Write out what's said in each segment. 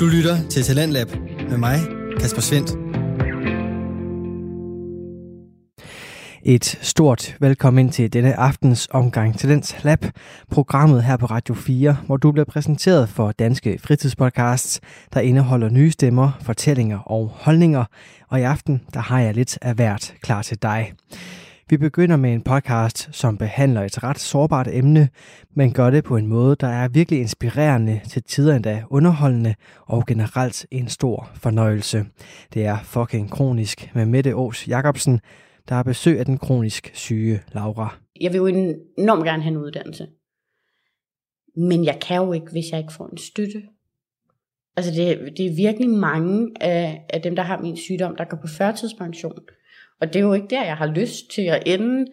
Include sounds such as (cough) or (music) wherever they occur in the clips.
Du lytter til Talentlab med mig, Kasper Svendt. Et stort velkommen til denne aftens omgang Talents Lab, programmet her på Radio 4, hvor du bliver præsenteret for danske fritidspodcasts, der indeholder nye stemmer, fortællinger og holdninger. Og i aften, der har jeg lidt af hvert klar til dig. Vi begynder med en podcast, som behandler et ret sårbart emne, men gør det på en måde, der er virkelig inspirerende, til tider endda underholdende og generelt en stor fornøjelse. Det er fucking kronisk med Mette Ås Jacobsen, der har besøg af den kronisk syge Laura. Jeg vil jo enormt gerne have en uddannelse. Men jeg kan jo ikke, hvis jeg ikke får en støtte. Altså det, det er virkelig mange af, af dem, der har min sygdom, der går på førtidspension. Og det er jo ikke der, jeg har lyst til at ende.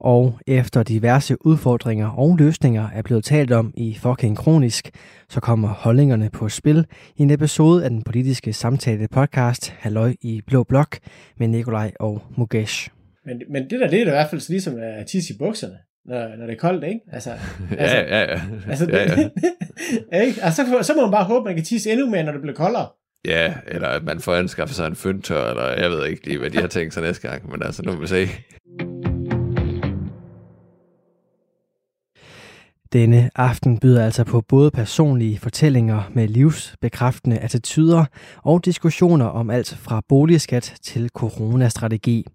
Og efter diverse udfordringer og løsninger er blevet talt om i fucking kronisk, så kommer holdningerne på spil i en episode af den politiske samtale podcast Halløj i Blå Blok med Nikolaj og Mukesh. Men, men det der, det er i hvert fald ligesom at tisse i bukserne, når, når det er koldt, ikke? Altså, (laughs) altså, ja, ja, ja. Altså, ja, ja. (laughs) ikke? Altså, så, så må man bare håbe, at man kan tisse endnu mere, når det bliver koldere ja, eller at man får anskaffet sig en fyndtør, eller jeg ved ikke lige, hvad de har tænkt sig næste gang, men altså, nu må vi se. Denne aften byder altså på både personlige fortællinger med livsbekræftende attityder og diskussioner om alt fra boligskat til coronastrategi.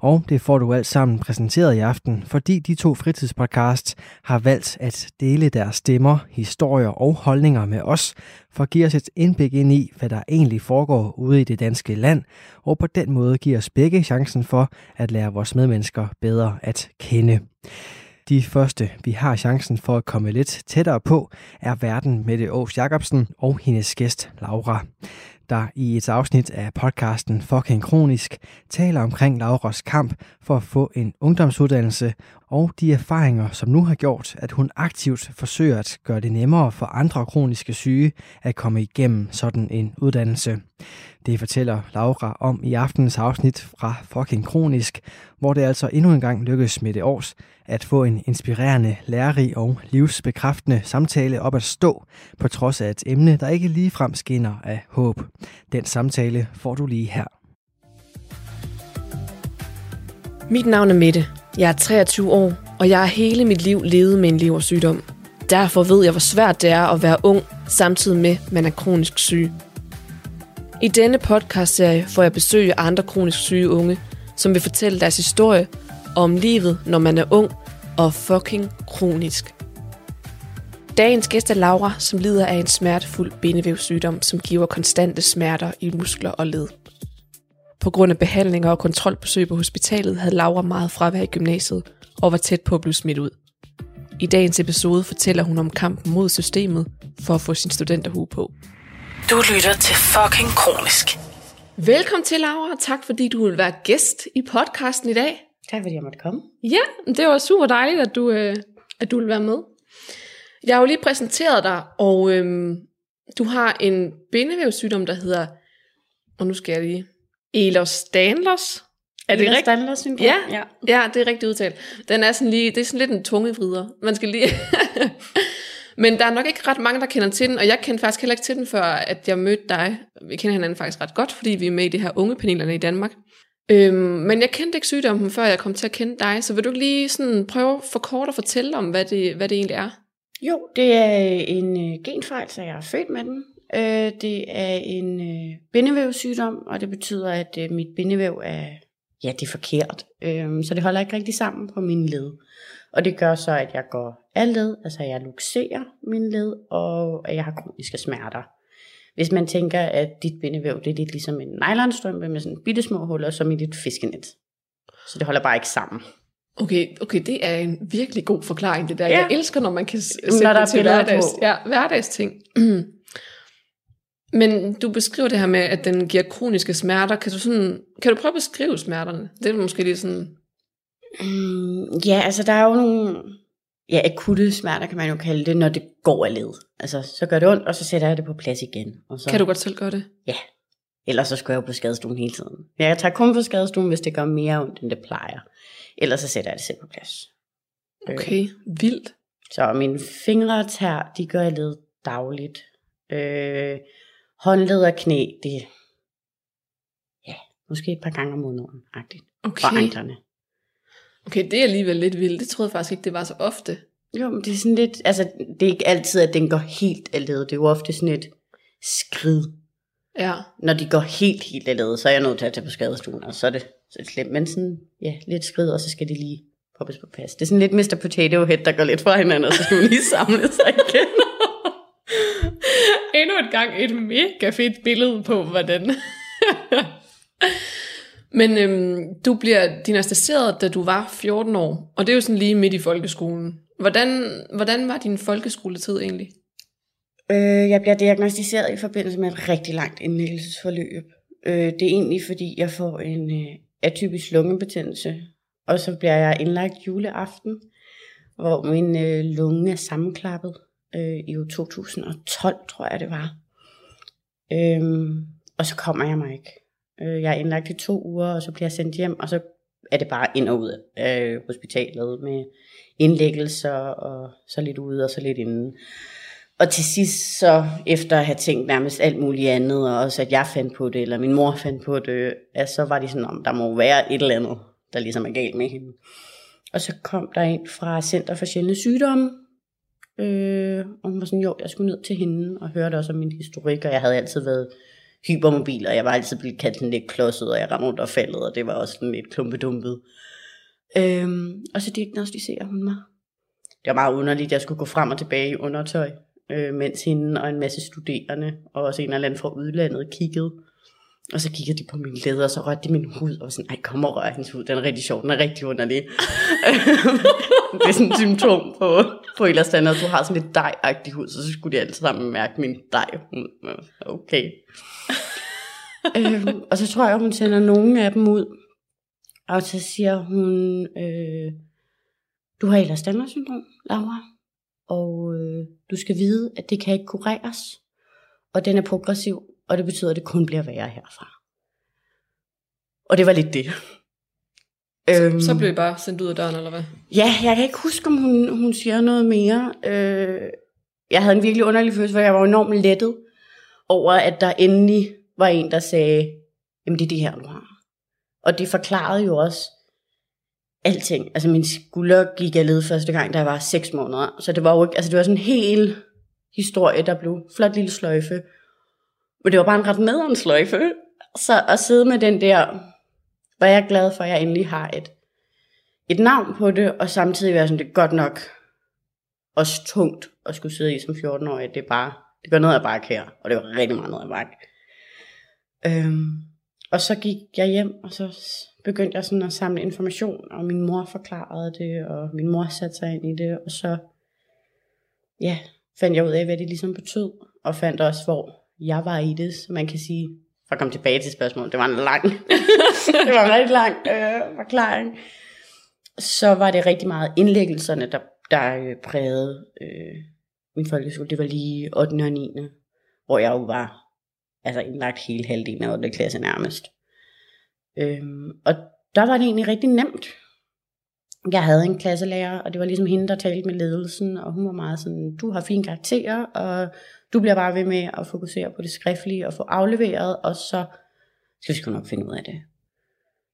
Og det får du alt sammen præsenteret i aften, fordi de to fritidspodcasts har valgt at dele deres stemmer, historier og holdninger med os, for at give os et indblik ind i, hvad der egentlig foregår ude i det danske land, og på den måde give os begge chancen for at lære vores medmennesker bedre at kende. De første, vi har chancen for at komme lidt tættere på, er verden Mette Aarhus Jacobsen og hendes gæst Laura, der i et afsnit af podcasten Fucking Kronisk taler omkring Lauras kamp for at få en ungdomsuddannelse og de erfaringer, som nu har gjort, at hun aktivt forsøger at gøre det nemmere for andre kroniske syge at komme igennem sådan en uddannelse. Det fortæller Laura om i aftenens afsnit fra Fucking Kronisk, hvor det altså endnu en gang lykkes med det års at få en inspirerende, lærerig og livsbekræftende samtale op at stå, på trods af et emne, der ikke ligefrem skinner af håb. Den samtale får du lige her. Mit navn er Mette. Jeg er 23 år, og jeg har hele mit liv levet med en leversygdom. Derfor ved jeg, hvor svært det er at være ung, samtidig med, at man er kronisk syg. I denne podcastserie får jeg besøg af andre kronisk syge unge, som vil fortælle deres historie om livet, når man er ung og fucking kronisk. Dagens gæst er Laura, som lider af en smertefuld bindevævssygdom, som giver konstante smerter i muskler og led. På grund af behandlinger og kontrolbesøg på hospitalet havde Laura meget fravær i gymnasiet og var tæt på at blive smidt ud. I dagens episode fortæller hun om kampen mod systemet for at få sin studenterhue på. Du lytter til fucking kronisk. Velkommen til, Laura, og tak fordi du vil være gæst i podcasten i dag. Tak fordi jeg måtte komme. Ja, det var super dejligt, at du, øh, at du vil være med. Jeg har jo lige præsenteret dig, og øhm, du har en bindevævssygdom, der hedder, og nu skal jeg lige, Ehlers-Danlos. Er det rigtigt? Standard syndrom? Ja, ja. ja, det er rigtigt udtalt. Den er sådan lige, det er sådan lidt en tungevrider. Man skal lige... (laughs) Men der er nok ikke ret mange, der kender til den, og jeg kendte faktisk heller ikke til den, før at jeg mødte dig. Vi kender hinanden faktisk ret godt, fordi vi er med i det her unge panelerne i Danmark. Øhm, men jeg kendte ikke sygdommen, før jeg kom til at kende dig, så vil du ikke lige sådan prøve for kort at fortælle om, hvad det, hvad det egentlig er? Jo, det er en øh, genfejl, så jeg er født med den. Øh, det er en øh, bindevævssygdom, og det betyder, at øh, mit bindevæv er, ja, det er forkert. Øh, så det holder ikke rigtig sammen på mine led. Og det gør så, at jeg går af led, altså jeg luxerer min led, og at jeg har kroniske smerter. Hvis man tænker, at dit bindevæv, det er lidt ligesom en nylonstrømpe med sådan bitte små huller, som i dit fiskenet. Så det holder bare ikke sammen. Okay, okay, det er en virkelig god forklaring, det der. Ja. Jeg elsker, når man kan s- Når sætte der er det til hverdags, på. ja, hverdagsting. (clears throat) Men du beskriver det her med, at den giver kroniske smerter. Kan du, sådan, kan du prøve at beskrive smerterne? Det er måske lige sådan... Mm, ja, altså der er jo nogle ja, akutte smerter, kan man jo kalde det, når det går af led. Altså, så gør det ondt, og så sætter jeg det på plads igen. Og så, Kan du godt selv gøre det? Ja. Ellers så skal jeg jo på skadestuen hele tiden. Jeg tager kun på skadestuen, hvis det gør mere ondt, end det plejer. Ellers så sætter jeg det selv på plads. Okay, vildt. Så mine fingre og tær, de gør jeg led dagligt. Øh, håndled og knæ, det ja, måske et par gange om måneden, agtigt. Okay. Og anklerne. Okay, det er alligevel lidt vildt. Det troede jeg faktisk ikke, det var så ofte. Jo, men det er sådan lidt, altså det er ikke altid, at den går helt af led. Det er jo ofte sådan et skrid. Ja. Når de går helt, helt af led, så er jeg nødt til at tage på skadestuen, og så er det, så er det slemt. Men sådan, ja, lidt skrid, og så skal de lige poppes på pas. Det er sådan lidt Mr. Potato Head, der går lidt fra hinanden, og så skal man lige samle sig igen. Endnu et gang et mega fedt billede på, hvordan... Men øhm, du bliver dinastiseret, da du var 14 år, og det er jo sådan lige midt i folkeskolen. Hvordan, hvordan var din folkeskoletid egentlig? Øh, jeg bliver diagnostiseret i forbindelse med et rigtig langt indlæggelsesforløb. Øh, det er egentlig, fordi jeg får en øh, atypisk lungebetændelse, og så bliver jeg indlagt juleaften, hvor min øh, lunge er sammenklappet øh, i 2012, tror jeg det var. Øh, og så kommer jeg mig ikke. Øh, jeg er indlagt i to uger, og så bliver jeg sendt hjem, og så er det bare ind og ud af hospitalet med indlæggelser, og så lidt ude og så lidt inde. Og til sidst så, efter at have tænkt nærmest alt muligt andet, og også at jeg fandt på det, eller min mor fandt på det, at så var de sådan, om der må være et eller andet, der ligesom er galt med hende. Og så kom der en fra Center for Sjældne Sygdomme, øh, og hun var sådan, jo, jeg skulle ned til hende, og hørte også om min historik, og jeg havde altid været hypermobil, og jeg var altid blevet kaldt sådan lidt klodset, og jeg ramte rundt og faldet, og det var også sådan lidt klumpedumpet. Øhm, og så diagnostiserer hun mig. Det var meget underligt, at jeg skulle gå frem og tilbage i undertøj, øh, mens hende og en masse studerende, og også en eller anden fra udlandet, kiggede. Og så kiggede de på min læder, og så rørte de min hud, og sådan, ej, kom og rør hendes hud, den er rigtig sjov, den er rigtig underlig. (laughs) det er sådan et symptom på, på et eller andet, at du har sådan lidt dejagtig hud, så, så skulle de alle sammen mærke min dej. Okay. øhm, og så tror jeg, hun sender nogle af dem ud, og så siger hun, øh, du har ellers Danner syndrom, Laura, og øh, du skal vide, at det kan ikke kureres, og den er progressiv, og det betyder, at det kun bliver værre herfra. Og det var lidt det. Øhm, Så blev I bare sendt ud af døren, eller hvad? Ja, jeg kan ikke huske, om hun, hun siger noget mere. Øh, jeg havde en virkelig underlig følelse, for jeg var enormt lettet over, at der endelig var en, der sagde, jamen det er det her, du har. Og det forklarede jo også alting. Altså min skulder gik af led første gang, da jeg var 6 måneder. Så det var jo ikke, altså det var sådan en hel historie, der blev flot lille sløjfe. Men det var bare en ret nederen sløjfe. Så at sidde med den der, var jeg glad for, at jeg endelig har et, et navn på det, og samtidig være sådan, det er godt nok også tungt at skulle sidde i som 14-årig. Det er bare, det gør noget af bakke her, og det var rigtig meget noget af bakke. Øhm, og så gik jeg hjem, og så begyndte jeg sådan at samle information, og min mor forklarede det, og min mor satte sig ind i det, og så ja, fandt jeg ud af, hvad det ligesom betød, og fandt også, hvor jeg var i det, så man kan sige, for at komme tilbage til spørgsmålet, det var en lang, (laughs) det var en rigtig lang øh, forklaring. Så var det rigtig meget indlæggelserne, der, der øh, prægede øh, min folkeskole. Det var lige 8. og 9. Hvor jeg jo var altså indlagt hele halvdelen af 8. klasse nærmest. Øhm, og der var det egentlig rigtig nemt. Jeg havde en klasselærer, og det var ligesom hende, der talte med ledelsen, og hun var meget sådan, du har fine karakterer, og du bliver bare ved med at fokusere på det skriftlige og få afleveret, og så skal vi sgu nok finde ud af det.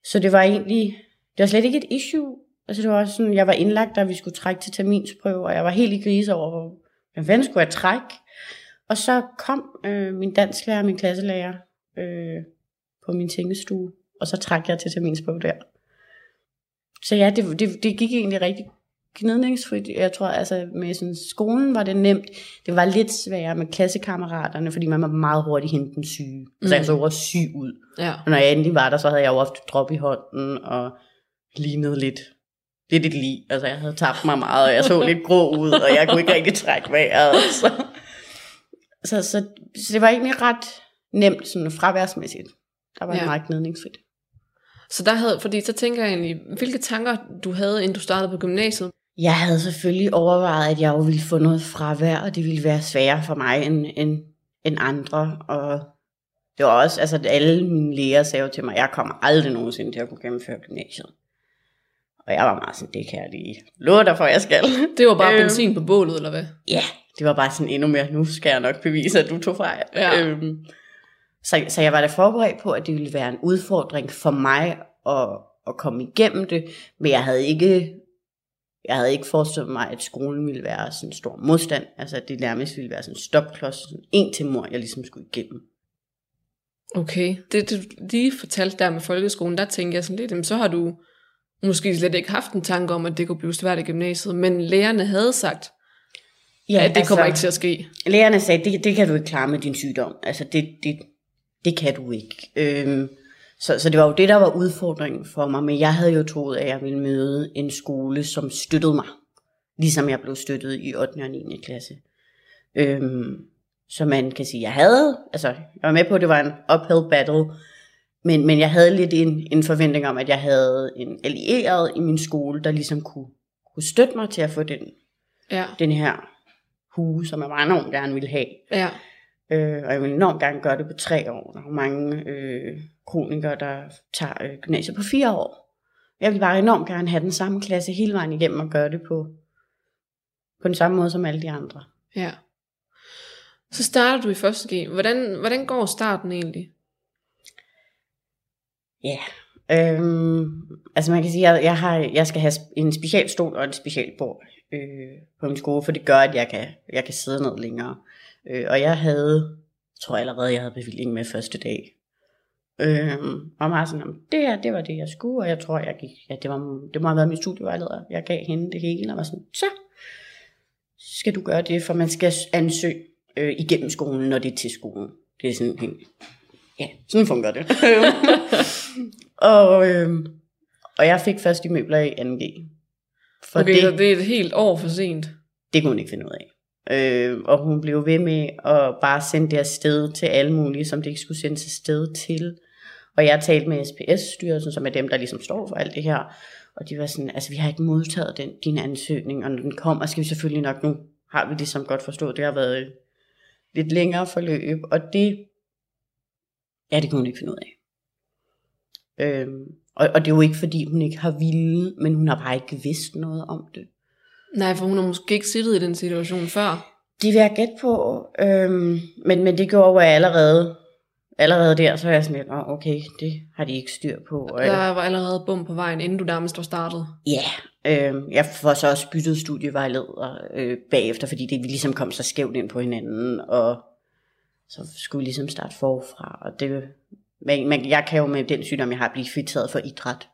Så det var egentlig, det var slet ikke et issue. Altså det var også sådan, jeg var indlagt, da vi skulle trække til terminsprøve, og jeg var helt i grise over, hvor- hvad fanden skulle jeg trække? Og så kom øh, min dansklærer, min klasselærer, øh, på min tingestue, og så trak jeg til terminsprøve der. Så ja, det, det, det gik egentlig rigtig gnidningsfrit. Jeg tror, altså med sådan, skolen var det nemt. Det var lidt sværere med klassekammeraterne, fordi man var meget hurtigt hente den syge. Mm. Så jeg så også syg ud. Ja. Og når jeg endelig var der, så havde jeg jo ofte drop i hånden, og lignede lidt, lidt et lig. Altså jeg havde tabt mig meget, og jeg så lidt grå ud, og jeg kunne ikke rigtig trække vejret. Så, så, så, så det var egentlig ret nemt, sådan fraværsmæssigt. Der var Ja. ja. meget gnidningsfrit. Så der havde, fordi så tænker jeg egentlig, hvilke tanker du havde, inden du startede på gymnasiet? Jeg havde selvfølgelig overvejet, at jeg jo ville få noget fravær, og det ville være sværere for mig end, end, end andre. Og det var også, altså alle mine læger sagde jo til mig, at jeg kommer aldrig nogensinde til at kunne gennemføre gymnasiet. Og jeg var meget sådan, det kan jeg lige love dig for, jeg skal. (laughs) Det var bare Øhm. benzin på bålet, eller hvad? Ja, det var bare sådan endnu mere, nu skal jeg nok bevise, at du tog fejl. Ja. Øhm, Så, så jeg var da forberedt på, at det ville være en udfordring for mig at, at komme igennem det, men jeg havde ikke jeg havde ikke forestillet mig, at skolen ville være sådan en stor modstand. Altså, at det nærmest ville være sådan en stopklods. Sådan en til mor, jeg ligesom skulle igennem. Okay, det du lige fortalte der med folkeskolen, der tænker jeg sådan lidt, jamen, så har du måske slet ikke haft en tanke om, at det kunne blive svært i gymnasiet, men lærerne havde sagt, ja, at det altså, kommer ikke til at ske. Lærerne sagde, det, det kan du ikke klare med din sygdom. Altså, det, det, det kan du ikke. Øhm, så, så det var jo det, der var udfordringen for mig, men jeg havde jo troet, at jeg ville møde en skole, som støttede mig, ligesom jeg blev støttet i 8. og 9. klasse. Øhm, så man kan sige, jeg havde, altså jeg var med på, at det var en uphill battle, men, men jeg havde lidt en, en forventning om, at jeg havde en allieret i min skole, der ligesom kunne, kunne støtte mig til at få den, Ja, den her hue, som jeg meget enormt gerne ville have. ja, Øh, og jeg vil enormt gerne gøre det på tre år. Der er mange øh, kronikere, der tager øh, gymnasiet på fire år. Jeg vil bare enormt gerne have den samme klasse hele vejen igennem og gøre det på, på den samme måde som alle de andre. ja. Så starter du i første G. Hvordan, hvordan går starten egentlig? Ja, øhm, altså man kan sige, at jeg, jeg, har, jeg skal have en specialstol og en specialbord øh, på min skole, for det gør, at jeg kan, jeg kan sidde ned længere. Øh, og jeg havde, jeg tror allerede, jeg havde bevilling med første dag. Øhm, og meget sådan, "Jamen, det her, det var det, jeg skulle, og jeg tror, jeg gik, ja, det, var, det må have været min studievejleder. Jeg gav hende det hele, og var sådan, så skal du gøre det, for man skal ansøge øh, igennem skolen, når det er til skolen. Det er sådan helt, ja, sådan fungerer det. (laughs) og, øh, og jeg fik først de møbler i 2G. For Okay, det, så det er et helt år for sent. det kunne hun ikke finde ud af. Øh, og hun blev ved med at bare sende det afsted til alle mulige, som det ikke skulle sendes afsted til. Og jeg talte med SPS-styrelsen, som er dem, der ligesom står for alt det her. Og de var sådan, altså vi har ikke modtaget den, din ansøgning, og når den kommer, skal vi selvfølgelig nok nu, har vi ligesom godt forstået, det har været et lidt længere forløb, og det, ja, det kunne hun ikke finde ud af. Øhm, og, og det er jo ikke, fordi hun ikke har ville, men hun har bare ikke vidst noget om det. Nej, for hun har måske ikke siddet i den situation før. Det vil jeg gætte på, øhm, men, men det gjorde jo at allerede, allerede der, så er jeg sådan lidt, oh, okay, det har de ikke styr på. Og, Der var allerede bum på vejen, inden du nærmest var startet. Ja, øh, jeg får så også byttet studievejleder øh, bagefter, fordi det vi ligesom kom så skævt ind på hinanden, og så skulle vi ligesom starte forfra. Og det, men, men jeg kan jo med den sygdom, jeg har, blive fritaget for idræt.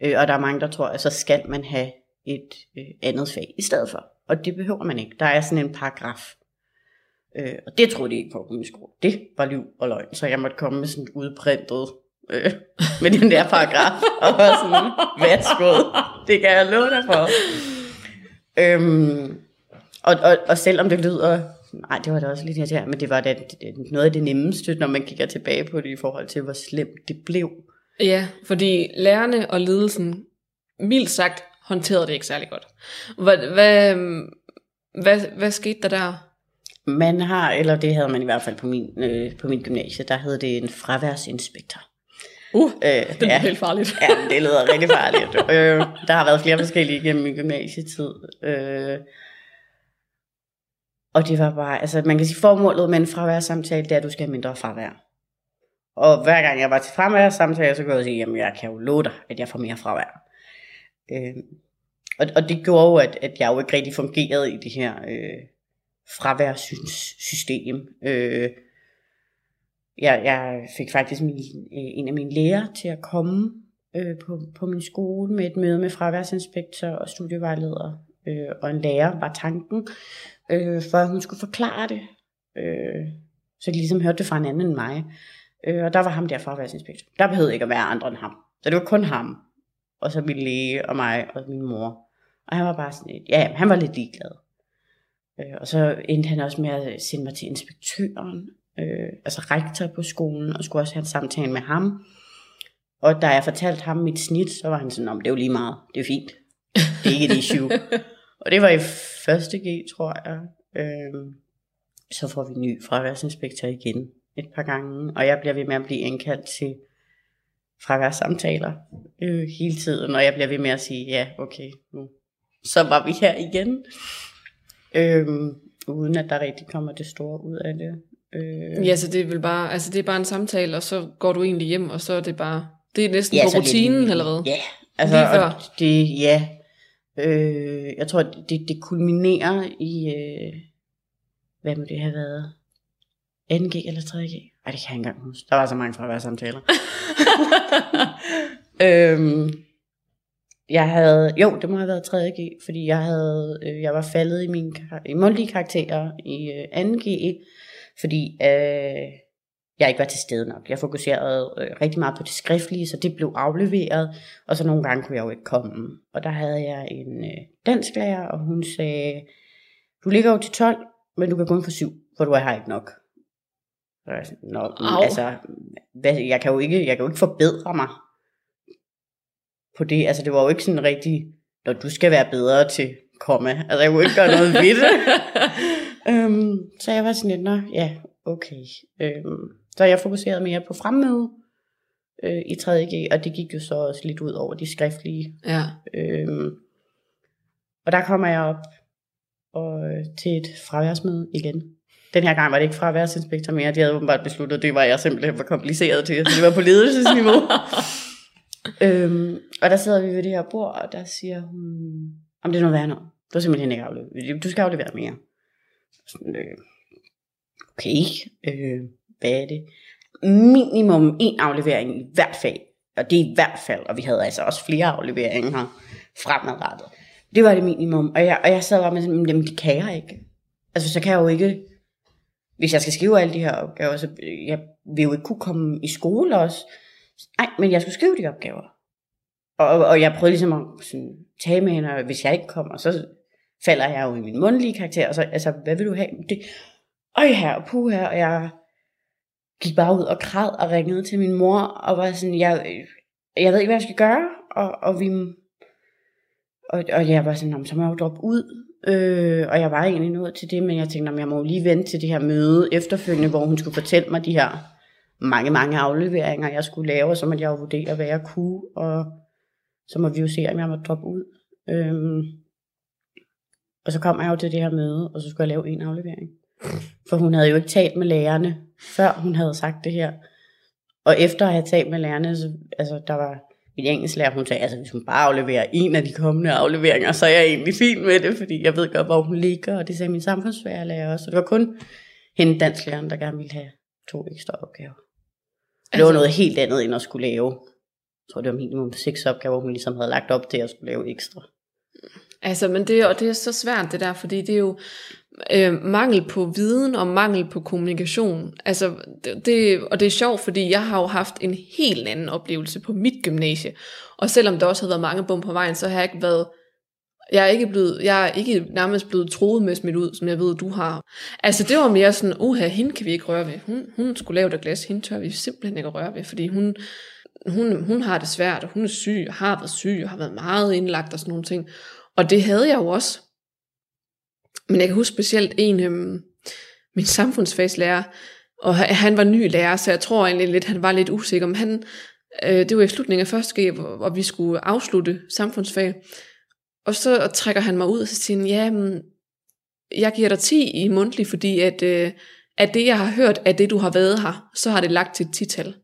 Øh, og der er mange, der tror, at så skal man have et øh, andet fag i stedet for. Og det behøver man ikke. Der er sådan en paragraf. Øh, og det troede de ikke på på min skole. Det var liv og løgn. Så jeg måtte komme med sådan udprintet øh, med den der paragraf. og var sådan, værsgo, det kan jeg love dig for. Øhm, og, og, og selvom det lyder, nej det var da også lidt irriterende, men det var da det- noget af det nemmeste, når man kigger tilbage på det i forhold til, hvor slemt det blev. Ja, fordi lærerne og ledelsen, mildt sagt, håndterede det ikke særlig godt. Hvad, hvad, hvad, hvad skete der der? Man har, eller det havde man i hvert fald på min, øh, på min gymnasie, der hed det en fraværsinspektor. Uh, Øh, det er helt farligt. Ja, det lyder rigtig (laughs) farligt. Øh, der har været flere forskellige gennem min gymnasietid. Øh, og det var bare, altså man kan sige, formålet med en fraværsamtale, det er, at du skal have mindre fravær. Og hver gang jeg var til fraværsamtale, så kunne jeg sige, jamen jeg kan jo love dig, at jeg får mere fravær. Øh, og, og det gjorde jo, at, at jeg jo ikke rigtig fungerede i det her øh, fraværssystem. Øh, jeg, jeg fik faktisk min, øh, en af mine lærer til at komme øh, på, på min skole med et møde med fraværsinspektør og studievejleder. Øh, og en lærer var tanken, øh, for at hun skulle forklare det. Øh, så jeg ligesom hørte det fra en anden end mig. Øh, og der var ham der fraværsinspektør. Der behøvede ikke at være andre end ham. Så det var kun ham. Og så min læge og mig og min mor. Og han var bare sådan ja, han var lidt ligeglad. Øh, og så endte han også med at sende mig til inspektøren, øh, altså rektor på skolen, og skulle også have en samtale med ham. Og da jeg fortalte ham mit snit, så var han sådan, om det er jo lige meget, det er fint. Det er ikke et issue. (laughs) og det var i første G, tror jeg. Øh, så får vi ny fraværsinspektør igen et par gange, og jeg bliver ved med at blive indkaldt til fraværssamtaler øh, hele tiden, og jeg bliver ved med at sige, ja, okay, nu. Så var vi her igen, øh, uden at der rigtig kommer det store ud af det. Øh, Ja, så det er vel bare, altså det er bare en samtale, og så går du egentlig hjem, og så er det bare, det er næsten Ja, på lidt rutinen, eller hvad? Ja, altså, Lige før. det, ja. Øh, jeg tror, det, det kulminerer i, øh, hvad må det have været? 2G eller 3G? Ej, det kan jeg ikke engang huske. Der var så mange fra samtaler. (laughs) øhm, jeg havde, jo, det må have været 3.G, fordi jeg havde, øh, jeg var faldet i mine i mundtlige karakterer i øh, 2.G, fordi øh, jeg ikke var til stede nok. Jeg fokuserede øh, rigtig meget på det skriftlige, så det blev afleveret, og så nogle gange kunne jeg jo ikke komme. Og der havde jeg en øh, dansklærer, og hun sagde, du ligger jo til 12, men du kan kun få 7, for du er her ikke nok. Nå, men altså, hvad, jeg, kan jo ikke, jeg kan jo ikke forbedre mig på det. Altså, det var jo ikke sådan rigtig, når du skal være bedre til komma. Altså, jeg kunne ikke gøre noget ved det. (laughs) øhm, så jeg var sådan lidt, nå, ja, okay. Øhm, så jeg fokuserede mere på fremmøde øh, i 3.G, og det gik jo så også lidt ud over de skriftlige. Ja. Øhm, og der kommer jeg op og, øh, til et fraværsmøde igen. Den her gang var det ikke fraværsinspektor mere. De havde åbenbart besluttet, at det var jeg simpelthen for kompliceret til. Så det var på ledelsesniveau. (laughs) øhm, og der sidder vi ved det her bord, og der siger hun, om det er noget værd noget. Du er simpelthen ikke afleveret. Du skal aflevere mere. Sådan, øh, okay, øh, hvad er det? Minimum en aflevering i hvert fag. Og det er i hvert fald, og vi havde altså også flere afleveringer fremadrettet. Det var det minimum. Og jeg, og jeg sad bare med sådan, jamen det kan jeg ikke. Altså så kan jeg jo ikke, hvis jeg skal skrive alle de her opgaver, så jeg vil jo ikke kunne komme i skole også. Nej, men jeg skulle skrive de opgaver. Og, og jeg prøvede ligesom at sådan, tage med hende, og hvis jeg ikke kommer, så falder jeg jo i min mundlige karakter. Og så, altså, hvad vil du have? Det, øj her, og puh her, og jeg gik bare ud og græd og ringede til min mor, og var sådan, jeg, jeg ved ikke, hvad jeg skal gøre, og, og vi, og, og jeg var sådan, så må jeg jo droppe ud, øh, og jeg var egentlig nået til det, men jeg tænkte, at jeg må jo lige vente til det her møde efterfølgende, hvor hun skulle fortælle mig de her mange, mange afleveringer, jeg skulle lave, og så måtte jeg jo vurdere, hvad jeg kunne, og så må vi jo se, om jeg må droppe ud. Øhm, og så kom jeg jo til det her møde, og så skulle jeg lave en aflevering. For hun havde jo ikke talt med lærerne, før hun havde sagt det her. Og efter at have talt med lærerne, så, altså der var min engelsklærer, hun sagde, altså hvis hun bare afleverer en af de kommende afleveringer, så er jeg egentlig fin med det, fordi jeg ved godt, hvor hun ligger, og det sagde min samfundsfærdelærer også. Så det var kun hende dansklæreren, der gerne ville have to ekstra opgaver. Altså, det var noget helt andet, end at skulle lave. Jeg tror, det var minimum seks opgaver, hun ligesom havde lagt op til at skulle lave ekstra. Altså, men det, og det er så svært det der, fordi det er jo øh, mangel på viden og mangel på kommunikation. Altså, det, det, og det er sjovt, fordi jeg har jo haft en helt anden oplevelse på mit gymnasie. Og selvom der også har været mange bum på vejen, så har jeg ikke været jeg er ikke blevet, jeg er ikke nærmest blevet troet med smidt ud, som jeg ved, du har. Altså, det var mere sådan, uha, hende kan vi ikke røre ved. Hun, hun skulle lave det glas, hende tør vi simpelthen ikke røre ved, fordi hun, hun, hun har det svært, og hun er syg, og har været syg, og har været meget indlagt og sådan nogle ting. Og det havde jeg jo også. Men jeg kan huske specielt en, øhm, min samfundsfagslærer, og han- var ny lærer, så jeg tror egentlig lidt, han var lidt usikker. Men han, øh, det var i slutningen af første G, hvor, hvor vi skulle afslutte samfundsfag. Og så trækker han mig ud, og så siger han, ja, men, jeg giver dig 10 i mundtlig, fordi at, øh, at det, jeg har hørt, er det, du har været her, så har det lagt til et tital.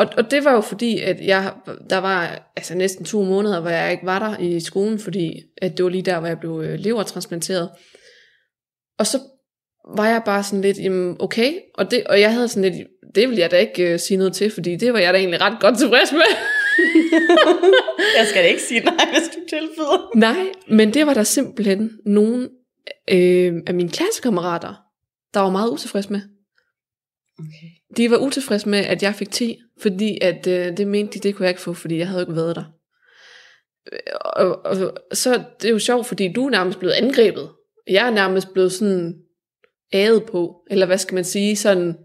Og, og det var jo fordi, at jeg, der var altså næsten to måneder, hvor jeg ikke var der i skolen, fordi at det var lige der, hvor jeg blev øh, levertransplanteret. Og så var jeg bare sådan lidt, jamen okay, og, det, og jeg havde sådan lidt, det vil jeg da ikke øh, sige noget til, fordi det var jeg da egentlig ret godt tilfreds med. (laughs) Jeg skal da ikke sige nej, hvis du tilbyder. Nej, men det var der simpelthen nogen øh, af mine klassekammerater, der var meget utilfredse med. Okay. De var utilfredse med, at jeg fik 10, fordi at, øh, det mente de, det kunne jeg ikke få, fordi jeg havde ikke været der. Og, Og, og, så det er jo sjovt, fordi du er nærmest blevet angrebet. Jeg er nærmest blevet sådan æget på, eller hvad skal man sige, sådan,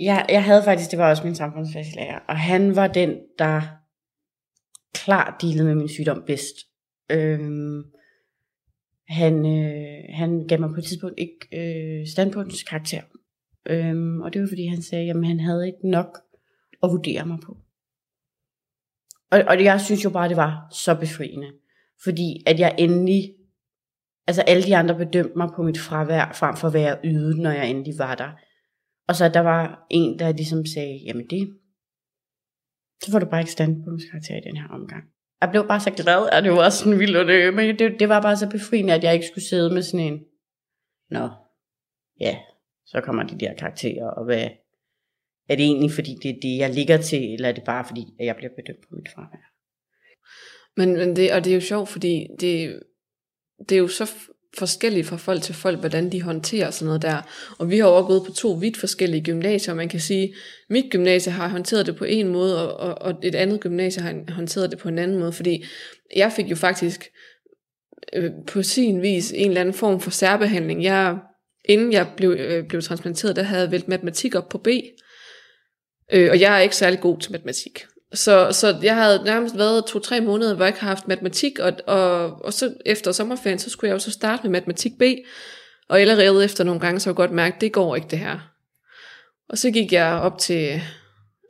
Jeg, jeg havde faktisk, det var også min samfundsfagslærer, og han var den, der klart dealede med min sygdom bedst. Øhm, han, øh, han gav mig på et tidspunkt ikke øh, standpunktskarakter. Øhm, og det var fordi han sagde, at han havde ikke nok at vurdere mig på. Og, og jeg synes jo bare, det var så befriende. Fordi at jeg endelig, altså alle de andre bedømte mig på mit fravær, frem for at være yde, når jeg endelig var der. Og så der var en, der ligesom sagde, jamen det, så får du bare ikke standpunktskarakter i den her omgang. Jeg blev bare så glad, at det var sådan vildt, og det, men det, det var bare så befriende, at jeg ikke skulle sidde med sådan en, nå, ja, så kommer de der karakterer, og hvad, er det egentlig fordi det er det, jeg ligger til, eller er det bare fordi, at jeg bliver bedømt på mit fravær? Men, men det, og det er jo sjovt, fordi det, det er jo så forskelligt fra folk til folk, hvordan de håndterer sådan noget der. Og vi har også gået på to vidt forskellige gymnasier, og man kan sige, mit gymnasie har håndteret det på en måde, og, og, og et andet gymnasie har håndteret det på en anden måde, fordi jeg fik jo faktisk øh, på sin vis en eller anden form for særbehandling. Jeg, inden jeg blev, øh, blev transplanteret, der havde jeg vælt matematik op på B, øh, og jeg er ikke særlig god til matematik. Så, så jeg havde nærmest været to-tre måneder, hvor jeg ikke har haft matematik, og, og, og så efter sommerferien, så skulle jeg jo så starte med matematik B, og allerede efter nogle gange, så jeg godt mærke, at det går ikke det her. Og så gik jeg op til,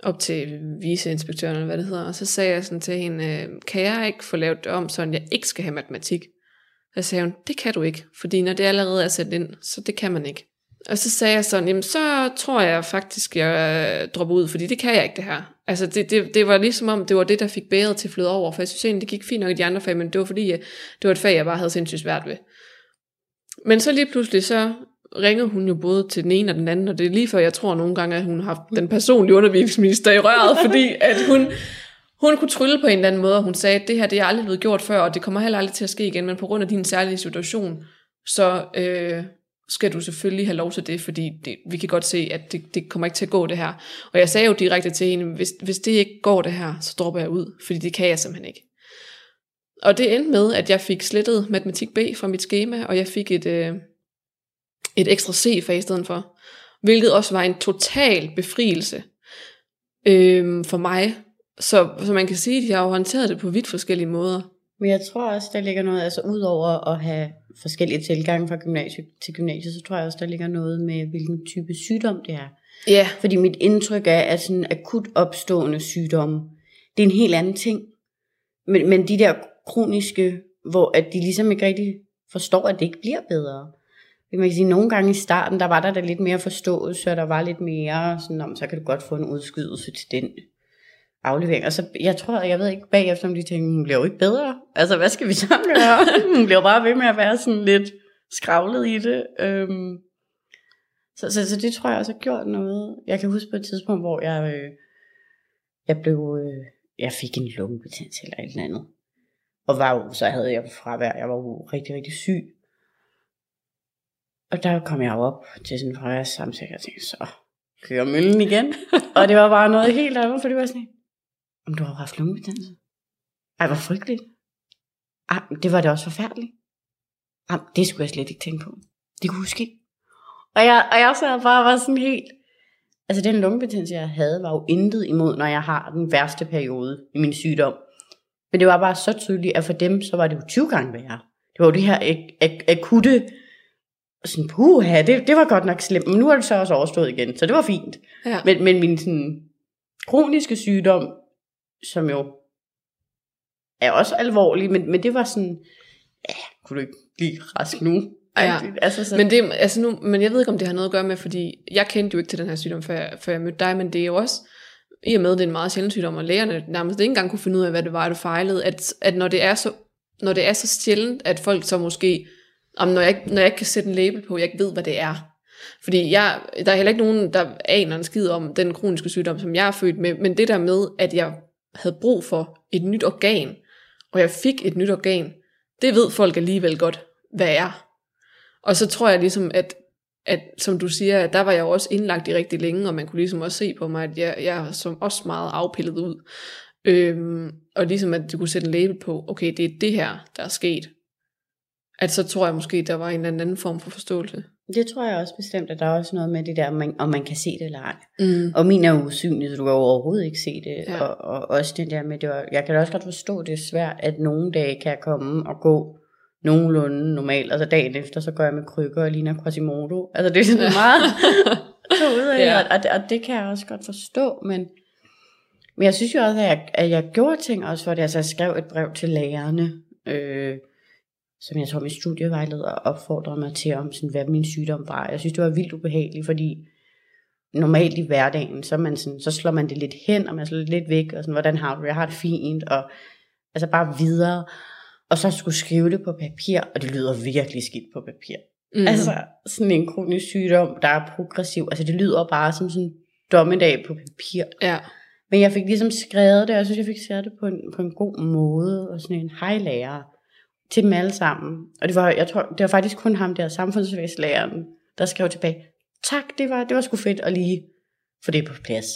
op til viceinspektøren, eller hvad det hedder, og så sagde jeg sådan til hende, øh, kan jeg ikke få lavet det om, så jeg ikke skal have matematik? Så sagde hun, det kan du ikke, fordi når det allerede er sat ind, så det kan man ikke. Og så sagde jeg sådan, jamen så tror jeg faktisk, jeg øh, dropper ud, fordi det kan jeg ikke det her. Altså det, det, det var ligesom om, det var det, der fik bæret til fløde over, for jeg synes egentlig, det gik fint nok i de andre fag, men det var fordi, jeg, det var et fag, jeg bare havde sindssygt svært ved. Men så lige pludselig, så ringede hun jo både til den ene og den anden, og det er lige før, jeg tror nogle gange, at hun har haft den personlige undervisningsminister i røret, fordi at hun, hun kunne trylle på en eller anden måde, og hun sagde, at det her det er aldrig blevet gjort før, og det kommer heller aldrig til at ske igen, men på grund af din særlige situation, så øh, skal du selvfølgelig have lov til det, fordi det, vi kan godt se, at det, det kommer ikke til at gå det her. Og jeg sagde jo direkte til hende, hvis, hvis det ikke går det her, så dropper jeg ud, fordi det kan jeg simpelthen ikke. Og det endte med, at jeg fik slettet matematik B fra mit schema, og jeg fik et, øh, et ekstra C-fag i stedet for. Hvilket også var en total befrielse øh, for mig. Så, så man kan sige, at jeg har jo håndteret det på vidt forskellige måder. Men jeg tror også, der ligger noget, altså udover at have forskellige tilgange fra gymnasie til gymnasie, så tror jeg også, der ligger noget med, hvilken type sygdom det er. Ja, Fordi mit indtryk er, at sådan akut opstående sygdomme, det er en helt anden ting. Men, men de der kroniske, hvor at de ligesom ikke rigtig forstår, at det ikke bliver bedre. Man kan sige, nogle gange i starten, der var der da lidt mere forståelse, og der var lidt mere sådan, om, så kan du godt få en udskydelse til den aflevering. Og så, jeg tror, jeg ved ikke bagefter, om de tænker, hun bliver jo ikke bedre. Altså, hvad skal vi så gøre? (laughs) hun bliver bare ved med at være sådan lidt skravlet i det. Øhm, så, så, så det tror jeg også har gjort noget. Jeg kan huske på et tidspunkt, hvor jeg, øh, jeg blev, øh, jeg fik en lungebetændelse eller et eller andet. Og var jo, så havde jeg fravær, jeg var jo rigtig, rigtig syg. Og der kom jeg jo op til sådan en fraværssamtale, og jeg tænkte, så kører møllen igen. (laughs) og det var bare noget helt andet, for det var sådan, om du har haft lungebetændelse? Ej, hvor frygteligt. Ej, det var det også forfærdeligt. Ej, det skulle jeg slet ikke tænke på. Det kunne huske ikke. Og jeg, og jeg sad bare var sådan helt... Altså den lungebetændelse, jeg havde, var jo intet imod, når jeg har den værste periode i min sygdom. Men det var bare så tydeligt, at for dem, så var det jo 20 gange værre. Det var jo det her ak- ak- akutte, sådan, puha, det, det var godt nok slemt, men nu er det så også overstået igen, så det var fint. ja. Men, men min sådan, kroniske sygdom, som jo er også alvorlig, men, men det var sådan, ja, kunne du ikke blive rask nu? Ja. Altså, så, Men, det, altså nu, men jeg ved ikke, om det har noget at gøre med, fordi jeg kendte jo ikke til den her sygdom, før jeg, før jeg mødte dig, men det er jo også, i og med, at det er en meget sjælden sygdom, og lægerne nærmest ikke engang kunne finde ud af, hvad det var, du fejlede, at, at når, det er så, når det er så sjældent, at folk så måske, om når, jeg, når jeg ikke kan sætte en label på, jeg ikke ved, hvad det er. Fordi jeg, der er heller ikke nogen, der aner en skid om den kroniske sygdom, som jeg er født med, men det der med, at jeg havde brug for et nyt organ, og jeg fik et nyt organ, det ved folk alligevel godt, hvad er. Og så tror jeg ligesom, at, at som du siger, at der var jeg jo også indlagt i rigtig længe, og man kunne ligesom også se på mig, at jeg, jeg er som også meget afpillet ud. Øhm, og ligesom at du kunne sætte en label på, okay, det er det her, der er sket. At så tror jeg måske, der var en eller anden form for forståelse det tror jeg også bestemt, at der er også noget med det der, om man, om man kan se det eller ej. Mm. Og min er usynlig, så du kan overhovedet ikke se det. Ja. Ja. Og, og også det der med, det var, jeg kan da også godt forstå, det er svært, at nogle dage kan jeg komme og gå nogenlunde normalt, og så dagen efter, så går jeg med krykker og ligner Quasimodo. Altså det er sådan meget (laughs) så ud af, Ja. ja. og, det, og det kan jeg også godt forstå, men, men jeg synes jo også, at jeg, at jeg gjorde ting også for det. Altså jeg skrev et brev til lærerne, øh, som jeg tror min studievejleder opfordrede mig til, om sådan, hvad min sygdom var. Jeg synes, det var vildt ubehageligt, fordi normalt i hverdagen, så, man sådan, så slår man det lidt hen, og man slår det lidt væk, og sådan, hvordan har du det? Jeg har det fint, og altså bare videre. Og så skulle skrive det på papir, og det lyder virkelig skidt på papir. Mm. Altså sådan en kronisk sygdom, der er progressiv. Altså det lyder bare som sådan dommedag på papir. Ja. Men jeg fik ligesom skrevet det, og jeg synes, jeg fik skrevet det på en, på en god måde, og sådan en hej lærer til dem alle sammen. Og det var, jeg tror, det var faktisk kun ham der, samfundsvægslæreren, der skrev tilbage, tak, det var, det var sgu fedt at lige få det på plads.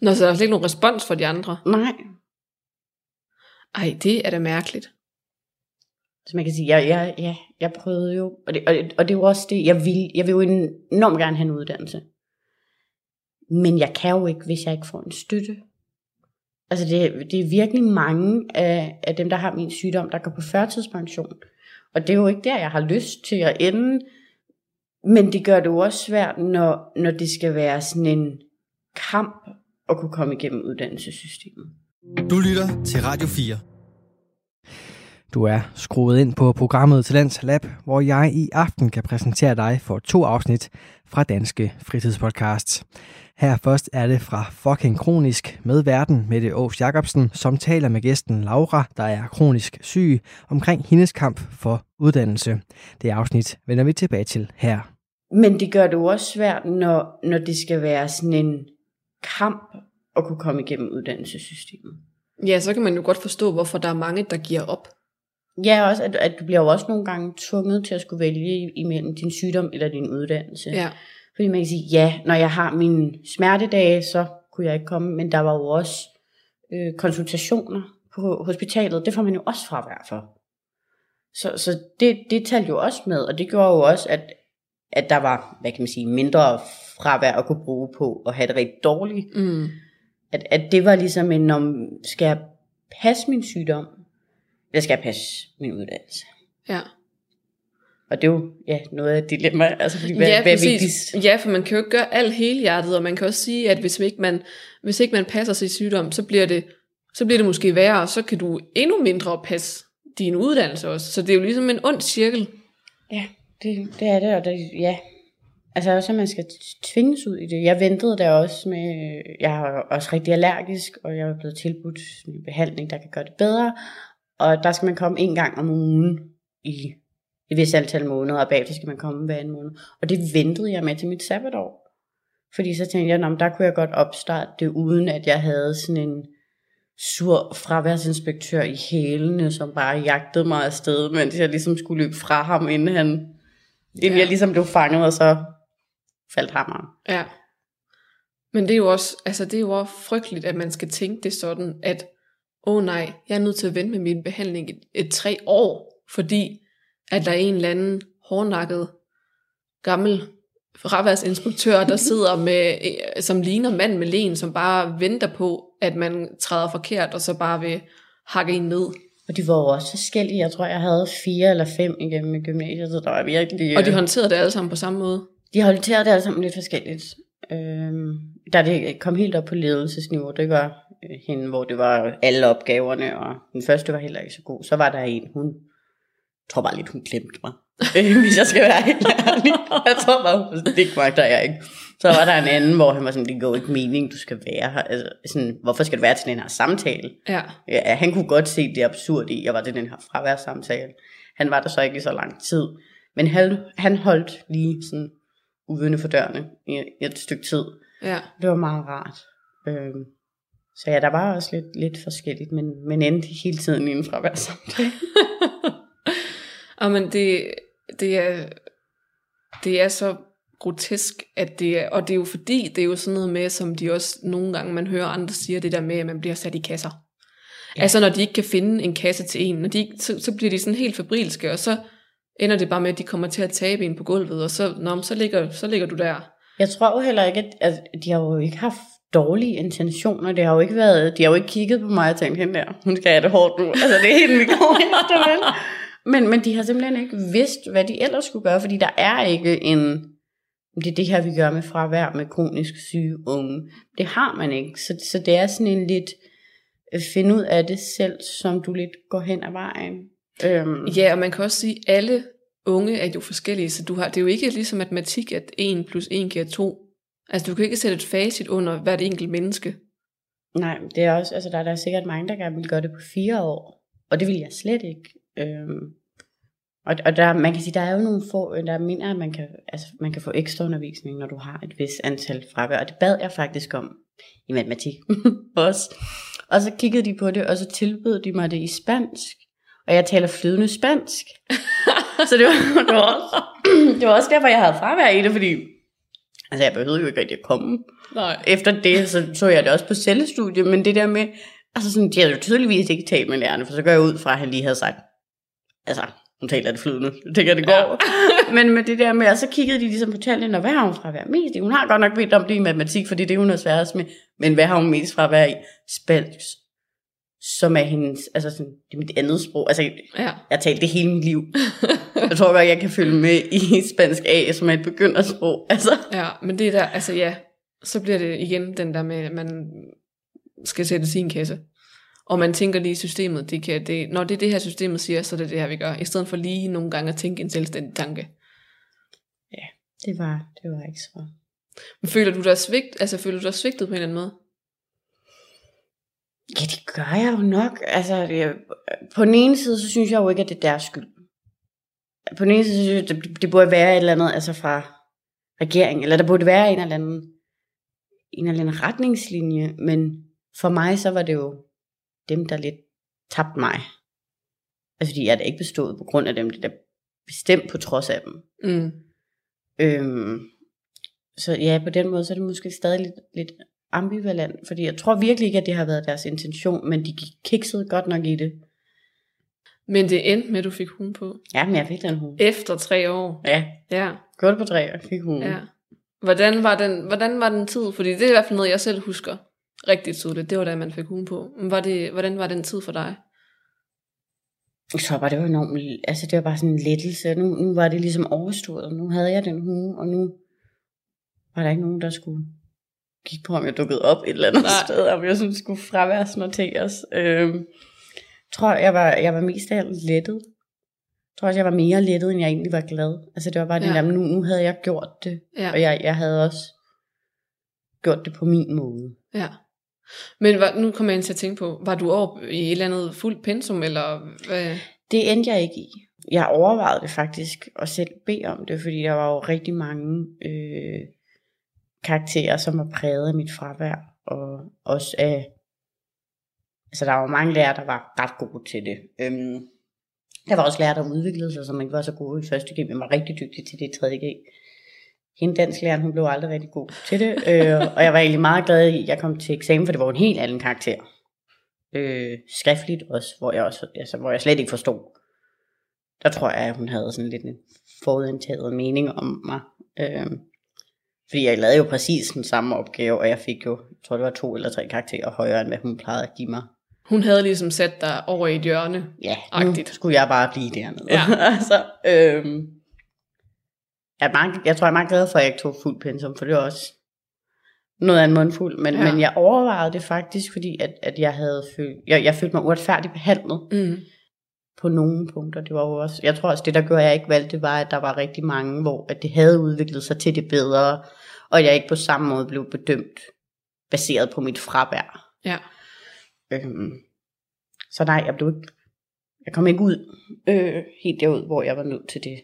Nå, så der er slet ikke nogen respons fra de andre. Nej, Ej, det er da mærkeligt. så man kan sige, jeg, jeg, jeg, jeg prøvede jo, og det, og, det, og det er jo også det, jeg vil, jeg vil jo enormt gerne have en uddannelse. Men jeg kan jo ikke, hvis jeg ikke får en støtte. Altså det, det er virkelig mange af, af dem, der har min sygdom, der går på førtidspension. Og det er jo ikke der, jeg har lyst til at ende. Men det gør det jo også svært, når, når det skal være sådan en kamp at kunne komme igennem uddannelsessystemet. Du lytter til Radio 4. Du er skruet ind på programmet Talents Lab, hvor jeg i aften kan præsentere dig for to afsnit fra Danske Fritidspodcasts. Her først er det fra Fucking Kronisk med verden Mette Aas Jacobsen, som taler med gæsten Laura, der er kronisk syg, omkring hendes kamp for uddannelse. Det afsnit vender vi tilbage til her. Men det gør det jo også svært, når, når det skal være sådan en kamp at kunne komme igennem uddannelsessystemet. Ja, så kan man jo godt forstå, hvorfor der er mange, der giver op. Ja, også at, at du bliver jo også nogle gange tvunget til at skulle vælge imellem din sygdom eller din uddannelse. Ja. Fordi man kan sige, ja, når jeg har mine smertedage, så kunne jeg ikke komme, men der var jo også øh, konsultationer på hospitalet. Det får man jo også fravær for. Så, så det, det talte jo også med, og det gjorde jo også, at, at der var, hvad kan man sige, mindre fravær at kunne bruge på at have det rigtig dårligt. Mm. At, at det var ligesom en, om skal jeg passe min sygdom, eller skal jeg passe min uddannelse? Ja. Og det er jo ja, noget af dilemma, altså fordi, hvad, ja, hvad er vigtigst? Ja, for man kan jo ikke gøre alt hele hjertet, og man kan også sige, at hvis ikke man, hvis ikke man passer sig sygdom, så bliver, det, så bliver det måske værre, og så kan du endnu mindre passe din uddannelse også. Så det er jo ligesom en ond cirkel. Ja, det, det er det, og det, ja. Altså også, at man skal tvinges ud i det. Jeg ventede der også med, jeg er også rigtig allergisk, og jeg er blevet tilbudt en behandling, der kan gøre det bedre. Og der skal man komme en gang om ugen i et vis antal måneder, og bagefter skal man komme hver anden måned. Og det ventede jeg med til mit sabbatår. Fordi så tænkte jeg, "Nå, men der kunne jeg godt opstarte det, uden at jeg havde sådan en sur fraværsinspektør i hælene, som bare jagtede mig afsted, mens jeg ligesom skulle løbe fra ham, inden han, inden Ja. jeg ligesom blev fanget, og så faldt hammeren. Ja. Men det er jo også, altså det er jo også frygteligt, at man skal tænke det sådan, at åh oh nej, jeg er nødt til at vente med min behandling et, et tre år, fordi at der er en eller anden hårdnakket gammel fraværsinspektør, der (laughs) sidder med, øh, som ligner mand med len, som bare venter på, at man træder forkert, og så bare vil hakke en ned. Og de var jo også forskellige. Jeg tror, jeg havde fire eller fem igennem gymnasiet, så der var virkelig... Og de øh, håndterede det alle sammen på samme måde. De har håndteret det alle sammen lidt forskelligt. Øhm, da det kom helt op på ledelsesniveau, det var øh, hende, hvor det var alle opgaverne, og den første var heller ikke så god. Så var der en, hun tror bare lidt, hun glemte mig. (laughs) Øh, Hvis jeg skal være helt ærlig. Jeg tror bare, hun det magter jeg ikke. Så var der en anden, hvor han var sådan, det går ikke mening, du skal være her. Altså, sådan, hvorfor skal du være til den her samtale? Ja. Ja, han kunne godt se det absurd i, at jeg var til den her fraværssamtale. Han var der så ikke i så lang tid. Men han, han holdt lige sådan uvidende for dørene i et stykke tid. Ja. Det var meget rart. Øhm, så ja, der var også lidt, lidt forskelligt, men, men endte hele tiden i en fraværssamtale. Og men det, det er, det er så grotesk, at det er, og det er jo fordi, det er jo sådan noget med, som de også nogle gange, man hører andre siger, det der med, at man bliver sat i kasser. Ja. Altså når de ikke kan finde en kasse til en, når de, så, så bliver de sådan helt fabrilske, og så ender det bare med, at de kommer til at tabe en på gulvet, og så, nå, så, ligger, så ligger du der. Jeg tror jo heller ikke, at, de har jo ikke haft dårlige intentioner. Det har jo ikke været, de har jo ikke kigget på mig og tænkt, hende der, hun skal have det hårdt nu. Altså det er helt vi vel? (laughs) Men, men de har simpelthen ikke vidst, hvad de ellers skulle gøre, fordi der er ikke en, det er det her, vi gør med fravær med kronisk syge unge. Det har man ikke, så, så det er sådan en lidt, øh, finde ud af det selv, som du lidt går hen ad vejen. Øhm, Ja, og man kan også sige, at alle unge er jo forskellige, så du har, det er jo ikke ligesom matematik, at 1 plus 1 giver 2. Altså, du kan ikke sætte et facit under hvert enkelt menneske. Nej, det er også, altså der er der sikkert mange, der gerne vil gøre det på fire år, og det vil jeg slet ikke. Øhm, og, og der, man kan sige, der er jo nogle få, der mener, at man kan, altså, man kan få ekstra undervisning, når du har et vis antal fravær, og det bad jeg faktisk om i matematik (laughs) også. Og så kiggede de på det, og så tilbød de mig det i spansk, og jeg taler flydende spansk. (laughs) så det var, det, var også, (clears throat) det var også derfor, jeg havde fravær i det, fordi altså, jeg behøvede jo ikke rigtig at komme. Nej. Efter det, så så jeg det også på cellestudiet, men det der med, altså sådan, de havde jo tydeligvis ikke talt med lærerne, for så går jeg ud fra, at han lige havde sagt, altså, hun taler det flydende, jeg tænker, det går. Ja. men med det der med, og så kiggede de ligesom på tallene, og hvad har hun fra hver mest i? Hun har godt nok bedt om det i matematik, fordi det er hun er sværest med, men hvad har hun mest fra hver i? Spansk, som er hendes, altså sådan, det er mit andet sprog. Altså, Ja. jeg har talt det hele mit liv. (laughs) jeg tror godt, jeg kan følge med i spansk A, som er et begyndersprog. Altså, Ja, men det er der, altså ja, så bliver det igen den der med, at man skal sætte sin kasse. Og man tænker lige i systemet, det kan, det, når det er det her systemet siger, så er det det her, vi gør. I stedet for lige nogle gange at tænke en selvstændig tanke. det var, det var ikke så. Men føler du dig svigt, altså føler du dig svigtet på en eller anden måde? Ja, det gør jeg jo nok. Altså, det, på den ene side, så synes jeg jo ikke, at det er deres skyld. På den ene side, så synes jeg, det, det burde være et eller andet, altså fra regeringen, eller der burde være en eller anden, en eller anden retningslinje, men for mig, så var det jo dem, der lidt tabte mig. Altså, fordi jeg er da ikke bestået på grund af dem, det er bestemt på trods af dem. Mm. Øhm, så ja, på den måde, så er det måske stadig lidt, lidt ambivalent, fordi jeg tror virkelig ikke, at det har været deres intention, men de kiksede godt nok i det. Men det endte med, at du fik hun på. Ja, men jeg fik den hue. Efter tre år. Ja, Ja, godt på tre, og fik hue. ja. Hvordan var, den, hvordan var den tid? Fordi det er i hvert fald noget, jeg selv husker rigtig tydeligt. Det var da, man fik hun på. Men var det, hvordan var den tid for dig? Jeg tror bare, det var enormt, altså det var bare sådan en lettelse. Nu, nu var det ligesom overstået, nu havde jeg den hue, og nu var der ikke nogen, der skulle kigge på, om jeg dukkede op et eller andet Nej. sted, om jeg sådan skulle fraværsnoteres. Jeg tror, jeg var, jeg var mest af alt lettet. Jeg tror også, jeg var mere lettet, end jeg egentlig var glad. Altså det var bare ja. den der, nu, nu havde jeg gjort det, Ja. og jeg, jeg havde også gjort det på min måde. Ja. Men var, nu kommer jeg ind til at tænke på, var du over i et eller andet fuldt pensum, eller hvad? Det endte jeg ikke i. Jeg overvejede det faktisk at selv bede om det, fordi der var jo rigtig mange øh, karakterer, som var præget mit fravær, og også af, altså der var mange lærere, der var ret gode til det. Øhm, der var også lærere, der udviklede sig, som ikke var så gode i første G, men var rigtig dygtige til det i tredje G. Hende dansklæreren, hun blev aldrig rigtig god til det, (laughs) øh, og jeg var egentlig meget glad i, at jeg kom til eksamen, for det var en helt anden karakter. Øh, skriftligt også, hvor jeg, også, altså, hvor jeg slet ikke forstod. Der tror jeg, at hun havde sådan lidt en forudindtaget mening om mig. Øh, fordi jeg lavede jo præcis den samme opgave, og jeg fik jo, jeg tror det var to eller tre karakterer højere, end hvad hun plejede at give mig. Hun havde ligesom sat dig over i et hjørne. Ja, nu Agtigt. skulle jeg bare blive dernede. Ja. (laughs) altså, øhm, jeg, er meget, jeg tror, jeg er meget glad for, at jeg ikke tog fuld pensum, for det var også noget af en mundfuld. Men, ja. men jeg overvejede det faktisk, fordi at, at jeg havde følt, jeg, jeg følte mig uretfærdigt behandlet Mm. på nogle punkter. Det var jo også, jeg tror også, det der gjorde, at jeg ikke valgte, det var, at der var rigtig mange, hvor at det havde udviklet sig til det bedre, og jeg ikke på samme måde blev bedømt, baseret på mit fravær. Ja. Øhm, så nej, jeg blev ikke, jeg kom ikke ud øh, helt derud, hvor jeg var nødt til det.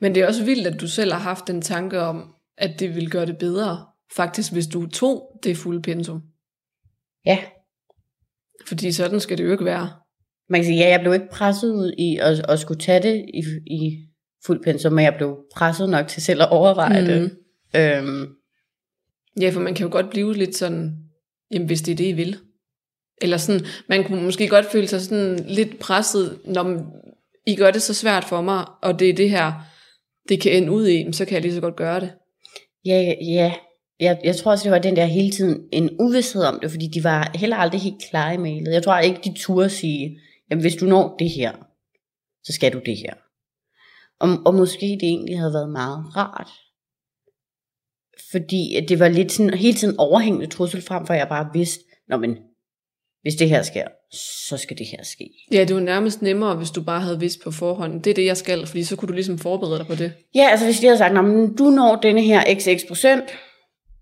Men det er også vildt, at du selv har haft en tanke om, at det ville gøre det bedre, faktisk hvis du tog det fulde pensum. Ja, Fordi sådan skal det jo ikke være. man kan sige, ja, jeg blev ikke presset ud i at, at skulle tage det i, i fuld pensum, men jeg blev presset nok til selv at overveje mm. det. Øhm, Ja, for man kan jo godt blive lidt sådan, jamen hvis det er det, I vil. Eller sådan, man kunne måske godt føle sig sådan lidt presset, når man- I gør det så svært for mig, og det er det her, det kan ende ud i, så kan jeg lige så godt gøre det. Ja, ja. Jeg, jeg tror også, det var den der hele tiden en uvidshed om det, fordi de var heller aldrig helt klare i mailet. Jeg tror ikke, de turde sige, jamen hvis du når det her, så skal du det her. Og, og måske det egentlig havde været meget rart. Fordi at det var lidt sådan hele tiden overhængende trussel frem for, jeg bare vidste, Nå men, hvis det her sker, så skal det her ske. Ja, det var nærmest nemmere, hvis du bare havde vidst på forhånd, det er det, jeg skal, fordi så kunne du ligesom forberede dig på det. Ja, altså hvis de havde sagt, "Nå, men du når denne her xx procent,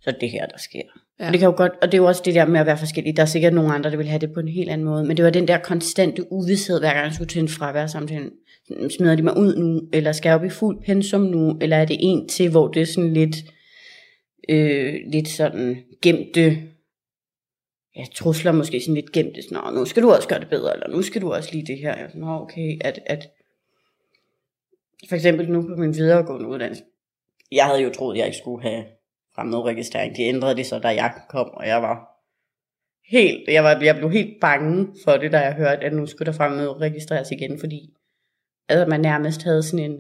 så er det her, der sker. Ja. Og det kan jo godt, og det er jo også det der med at være forskellig. Der er sikkert nogle andre, der vil have det på en helt anden måde. Men det var den der konstante uvidshed, hver gang jeg skulle til en fraværsamtale. Smider de mig ud nu, eller skal jeg op i fuld pensum nu, eller er det en til, hvor det er sådan lidt, øh, lidt sådan gemte, ja, trusler måske sådan lidt gemte, sådan, nu skal du også gøre det bedre, eller nu skal du også lige det her. Jeg sådan, "Nå, okay, at, at for eksempel nu på min videregående uddannelse, jeg havde jo troet, at jeg ikke skulle have fremmedregistrering. De ændrede det så, da jeg kom, og jeg var helt, jeg, var, jeg blev helt bange for det, da jeg hørte, at nu skulle der fremmedregistreres igen, fordi altså, man nærmest havde sådan en,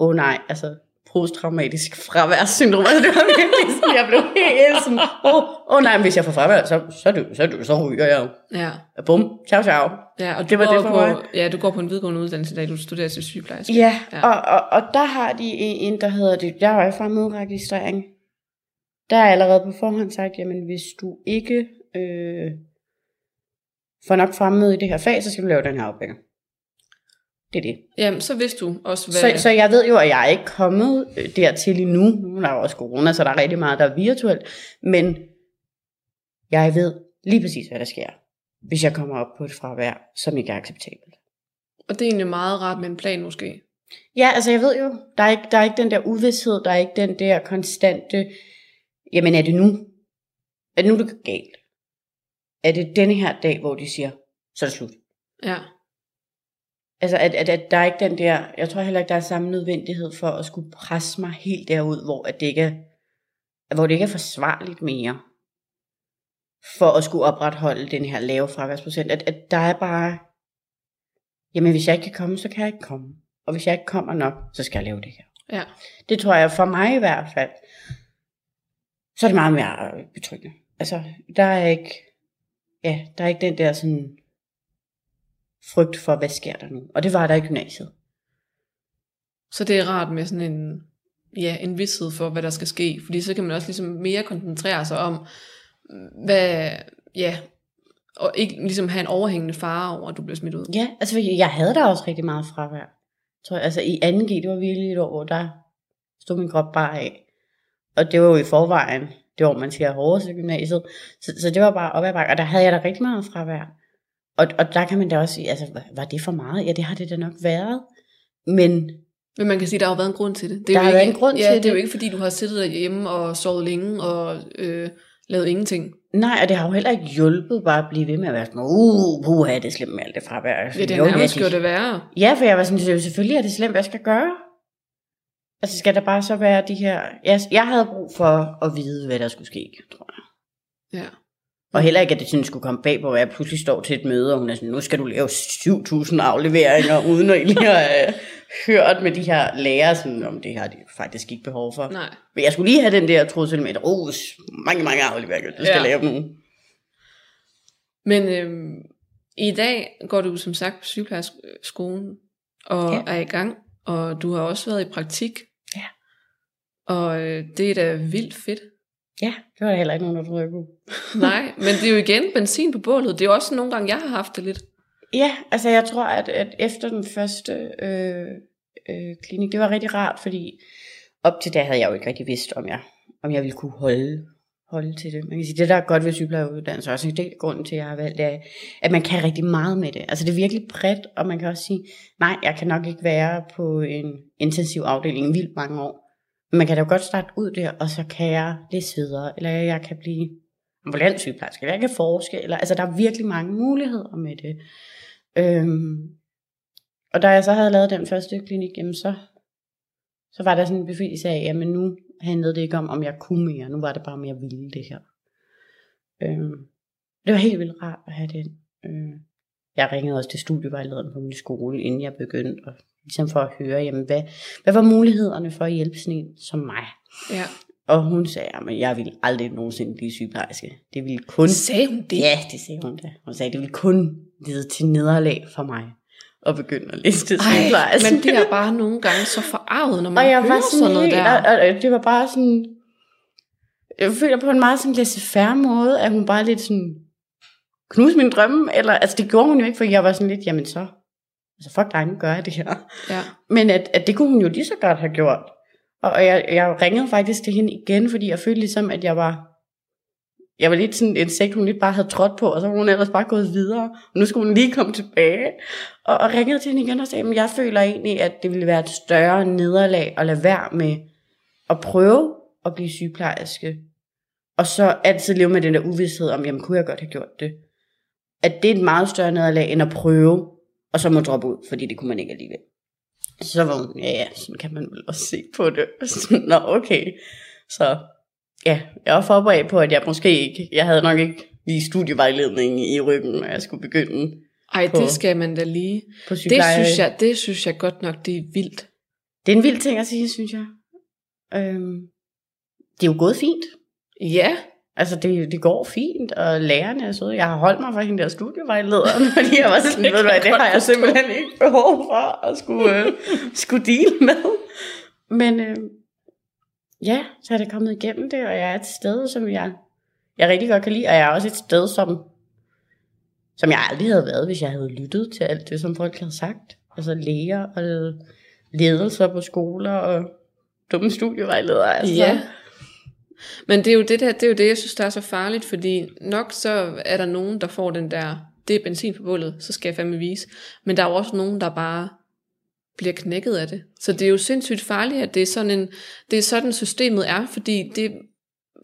åh oh, nej, altså posttraumatisk fraværssyndrom. Altså, (laughs) det var virkelig sådan, jeg blev helt sådan, åh oh, oh, nej, men hvis jeg får fravær, så, så, det, så, det, så ryger jeg jo. Ja, Bum, ciao, ciao. ja og du Det var det for på, mig. Ja, du går på en videregående uddannelse, da du studerer til sygeplejerske. Ja, Ja. Og, og, og der har de en, der hedder det, der er fremmedregistrering. Der er allerede på forhånd sagt, jamen hvis du ikke øh, får nok fremmede i det her fag, så skal du lave den her opgave. Det er det. Jamen, så vidste du også, hvad... Så, så jeg ved jo, at jeg er ikke kommet dertil endnu. Nu er der jo også corona, så der er rigtig meget, der er virtuelt. Men jeg ved lige præcis, hvad der sker, hvis jeg kommer op på et fravær, som ikke er acceptabelt. Og det er egentlig meget rart med en plan måske. Ja, altså jeg ved jo, der er, ikke, der er ikke den der uvidshed, der er ikke den der konstante, jamen er det nu? Er det nu, det går galt? Er det denne her dag, hvor de siger, så er det slut? Ja. Altså, at, at, at der er ikke den der, jeg tror heller ikke, der er samme nødvendighed for at skulle presse mig helt derud, hvor, at det ikke er, hvor det ikke er forsvarligt mere, for at skulle opretholde den her lave fraværsprocent. At, at der er bare, jamen hvis jeg ikke kan komme, så kan jeg ikke komme. Og hvis jeg ikke kommer nok, så skal jeg lave det her. Ja. Det tror jeg for mig i hvert fald, så er det meget mere betryggende. Altså, der er ikke, ja, der er ikke den der sådan frygt for, hvad sker der nu? Og det var der i gymnasiet. Så det er rart med sådan en, ja, en vidshed for, hvad der skal ske. Fordi så kan man også ligesom mere koncentrere sig om, hvad, ja, og ikke ligesom have en overhængende fare over, at du bliver smidt ud. Ja, altså jeg havde der også rigtig meget fravær. Jeg tror, altså i 2G, det var virkelig et år, hvor der stod min krop bare af. Og det var jo i forvejen, det år, man siger hårdest i gymnasiet. Så, så det var bare op ad bakke, og der havde jeg da rigtig meget fravær. Og, og der kan man da også sige, altså var- det for meget? Ja, det har det da nok været. Men Men man kan sige, at der har været en grund til det. det er Der jo har ikke, været en grund ja, til det. er jo det. ikke, fordi du har siddet derhjemme og sovet længe og øh, lavet ingenting. nej, og det har jo heller ikke hjulpet bare at blive ved med at være sådan, uh, puha, det er slemt med alt det fravær. Ja, det Jo, er nærmest gjort det værre. Ja, for jeg var sådan, "Jo, selvfølgelig er det slemt, hvad skal jeg gøre? Altså skal der bare så være de her... Jeg, jeg havde brug for at vide, hvad der skulle ske, tror jeg. Ja. Og heller ikke, at det sådan skulle komme bag på, at jeg pludselig står til et møde, og hun er sådan, nu skal du lave 7.000 afleveringer, (laughs) uden at egentlig have øh, hørt med de her lærere, sådan, om det har de faktisk ikke behov for. Nej. Men jeg skulle lige have den der trussel med, at oh, mange, mange afleveringer, du skal Ja. lave nu. Men øhm, i dag går du som sagt på sygeplejeskolen og Ja. er i gang, og du har også været i praktik. Ja. Og øh, det er da vildt fedt. Ja, det var der heller ikke nogen, der troede, jeg kunne. (laughs) Nej, men det er jo igen benzin på bålet. Det er også nogle gange, jeg har haft det lidt. Ja, altså jeg tror, at, at efter den første øh, øh, klinik, det var rigtig rart, fordi op til da havde jeg jo ikke rigtig vidst, om jeg, om jeg ville kunne holde, holde til det. Man kan sige, det der er godt ved sygeplejeuddannelse, også det er grunden til, at jeg har valgt, er, at man kan rigtig meget med det. Altså det er virkelig bredt, og man kan også sige, nej, jeg kan nok ikke være på en intensiv afdeling vildt mange år. Man kan da godt starte ud der, og så kan jeg læse videre, eller jeg kan blive ambulant sygeplejerske, eller jeg kan forske, eller, altså der er virkelig mange muligheder med det. Øhm, og da jeg så havde lavet den første klinik, jamen så, så var der sådan en befrielse af, jamen nu handlede det ikke om, om jeg kunne mere, nu var det bare, om jeg ville det her. Øhm, det var helt vildt rart at have den. Øh, jeg ringede også til studievejlederen på min skole, inden jeg begyndte, og ligesom for at høre, jamen hvad, hvad var mulighederne for at hjælpe sådan en som mig? Ja. Og hun sagde, at jeg ville aldrig nogensinde blive sygeplejerske. Det ville kun... Sagde hun det? Ja, det sagde hun da. Hun sagde, det ville kun lede til nederlag for mig at begynde at læse til sygeplejerske. Ej, men det er bare nogle gange så forarvet, når man og jeg hører var sådan sådan noget helt, der. og, og, og, det var bare sådan, jeg føler på en meget sådan laissez-faire måde, at hun bare lidt sådan, knuse mine drømme, eller, altså det gjorde hun jo ikke, for jeg var sådan lidt, jamen så, altså fuck dig, nu gør jeg det her. Ja. Men at, at det kunne hun jo lige så godt have gjort. Og, og jeg, jeg ringede faktisk til hende igen, fordi jeg følte ligesom, at jeg var, jeg var lidt sådan en sekt, hun lidt bare havde trådt på, og så var hun ellers bare gået videre. Og nu skulle hun lige komme tilbage. Og, og ringede til hende igen og sagde, at jeg føler egentlig, at det ville være et større nederlag at lade være med at prøve at blive sygeplejerske. Og så altid leve med den der uvidshed om, jamen kunne jeg godt have gjort det. At det er et meget større nederlag, end at prøve, og så må droppe ud, fordi det kunne man ikke alligevel. Så var hun, ja ja, sådan kan man vel også se på det. (laughs) Sådan, Nå okay. Så ja, jeg var forberedt på, at jeg måske ikke, jeg havde nok ikke lige studievejledning i ryggen, når jeg skulle begynde Ej, På- det skal man da lige. på Det synes, jeg, det synes jeg godt nok, det er vildt. Det er en vild ting at sige, synes jeg. Øhm, det er jo gået fint. Ja, Altså, det, det går fint, og lærerne er søde. Jeg har holdt mig for hende der studievejlederen, (laughs) fordi jeg var sådan, ved du hvad, det har jeg simpelthen ikke behov for at skulle, øh, skulle deal med. Men øh, ja, så er det kommet igennem det, og jeg er et sted, som jeg, jeg rigtig godt kan lide, og jeg er også et sted, som, som jeg aldrig havde været, hvis jeg havde lyttet til alt det, som folk havde sagt. Altså læger og ledelser på skoler og dumme studievejledere. Altså. Ja. Men det er jo det der, det er jo det, jeg synes, der er så farligt, fordi nok så er der nogen, der får den der, det er benzin på bålet, så skal jeg fandme vise. Men der er jo også nogen, der bare bliver knækket af det. Så det er jo sindssygt farligt, at det er sådan, en, det er sådan systemet er, fordi det,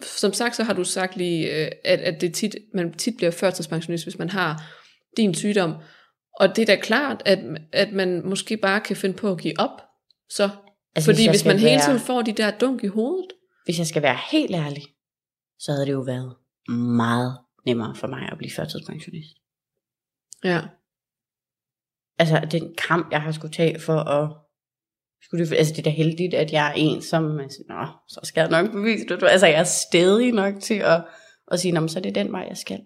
som sagt, så har du sagt lige, øh, at, at det tit, man tit bliver førtidspensionist, hvis man har din sygdom. Og det er da klart, at, at man måske bare kan finde på at give op, så. Altså, fordi hvis, skal man hele tiden får de der dunk i hovedet, hvis jeg skal være helt ærlig, så havde det jo været meget nemmere for mig at blive førtidspensionist. ja, Altså den kamp, jeg har skulle tage for at... Skulle det, altså det er da heldigt, at jeg er en, som sådan, Nå, så skal jeg nok bevise det. Altså jeg er stedig nok til at, at sige, "Nå, så er det den vej, jeg skal.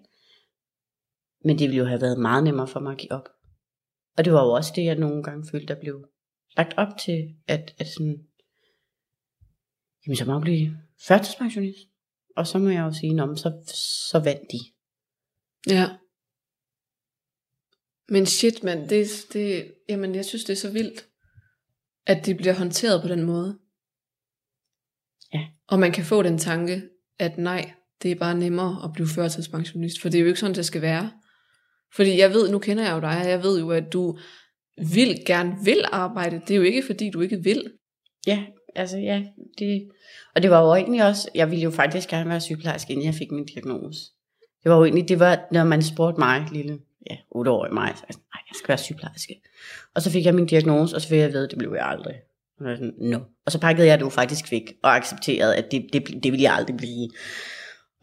Men det ville jo have været meget nemmere for mig at give op. Og det var jo også det, jeg nogle gange følte, der blev lagt op til, at, at sådan, jamen så må jeg blive førtidspensionist. Og så må jeg jo sige, "Nå, så, så vandt de. Ja. Men shit, mand, det, det, jamen, jeg synes, det er så vildt, at det bliver håndteret på den måde. Ja. Og man kan få den tanke, at nej, det er bare nemmere at blive førtidspensionist, for det er jo ikke sådan, det skal være. Fordi jeg ved, nu kender jeg jo dig, og jeg ved jo, at du vil gerne vil arbejde. Det er jo ikke, fordi du ikke vil. Ja, altså ja. Det, og det var jo egentlig også, jeg ville jo faktisk gerne være sygeplejerske, inden jeg fik min diagnose. Det var jo egentlig, det var, når man spurgte mig, lille, ja, 8-årig mig, så jeg sådan, nej, jeg skal være sygeplejerske. Og så fik jeg min diagnose, og så fik jeg ved, at det blev jeg aldrig. Og, jeg sådan, no. og så pakkede jeg det jo faktisk væk, og accepterede, at det, det, det ville jeg aldrig blive.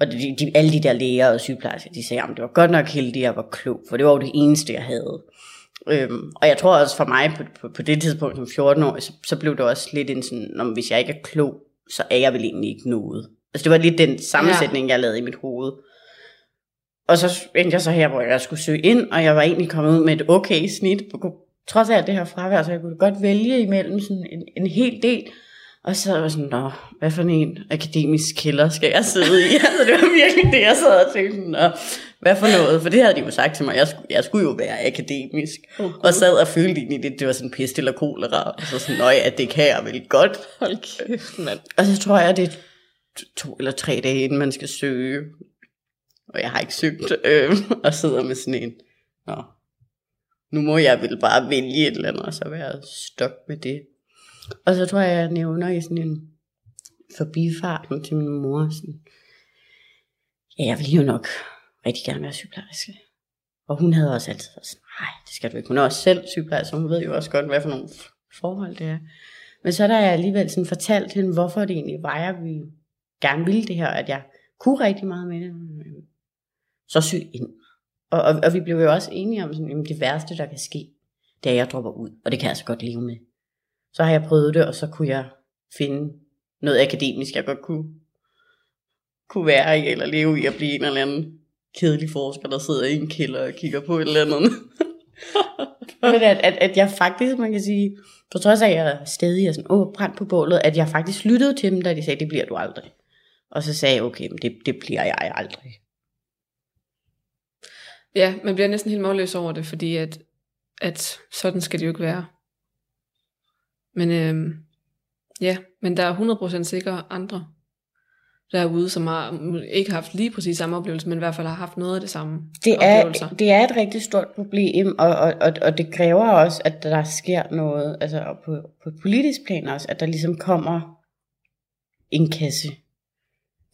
Og de, de, alle de der læger og sygeplejersker, de sagde, at det var godt nok heldigt, at jeg var klog, for det var jo det eneste, jeg havde. Øhm, og jeg tror også for mig på, på, på det tidspunkt som 14 år, så, så blev det også lidt en sådan, om hvis jeg ikke er klog, så er jeg vel egentlig ikke noget. Altså det var lidt den sammensætning, ja. jeg lavede i mit hoved. Og så endte jeg så her, hvor jeg skulle søge ind, og jeg var egentlig kommet ud med et okay snit, på, trods af det her fravær, så jeg kunne godt vælge imellem sådan en, en hel del. Og så var jeg sådan, Nå, hvad for en akademisk kælder skal jeg sidde i? (laughs) altså, det var virkelig det, jeg sad og tænkte, Nå, hvad for noget? For det havde de jo sagt til mig, jeg skulle, jeg skulle jo være akademisk. Oh, og sad og følte egentlig lidt, det var sådan pest eller kolera. Og så sådan, nøj, at det kan jeg vel godt. Hold kæft, mand. Og så tror jeg, det er to- to eller tre dage, inden man skal søge. Og jeg har ikke søgt, øh, og sidder med sådan en, Nå, nu må jeg vel bare vælge et eller andet, og så være stok med det. Og så tror jeg, jeg nævner i sådan en forbifarten til min mor, sådan, ja, jeg vil jo nok rigtig gerne være sygeplejerske. Og hun havde også altid været sådan, nej, det skal du ikke. Hun er også selv sygeplejerske, så hun ved jo også godt, hvad for nogle forhold det er. Men så der jeg alligevel sådan fortalt hende, hvorfor det egentlig var, jeg vi gerne ville det her, at jeg kunne rigtig meget med det, så syg ind. Og, og, og vi blev jo også enige om, sådan, jamen, det værste, der kan ske, det er, at jeg dropper ud. Og det kan jeg så godt leve med. Så har jeg prøvet det, og så kunne jeg finde noget akademisk, jeg godt kunne, kunne være i, eller leve i at blive en eller anden kedelig forsker, der sidder i en kælder og kigger på et eller andet. (laughs) Men at, at, at jeg faktisk, man kan sige, på trods af, at jeg stadig er sådan, åh, brændt på bålet, at jeg faktisk lyttede til dem, da de sagde, det bliver du aldrig. Og så sagde jeg, okay, men det, det bliver jeg aldrig. Ja, man bliver næsten helt målløs over det, fordi at, at sådan skal det jo ikke være. Men øhm, ja, men der er 100% sikre andre derude, som har ikke haft lige præcis samme oplevelse, men i hvert fald har haft noget af det samme Det er, oplevelser. det er et rigtig stort problem, og, og, og, og det kræver også, at der sker noget, altså og på, på politisk plan også, at der ligesom kommer en kasse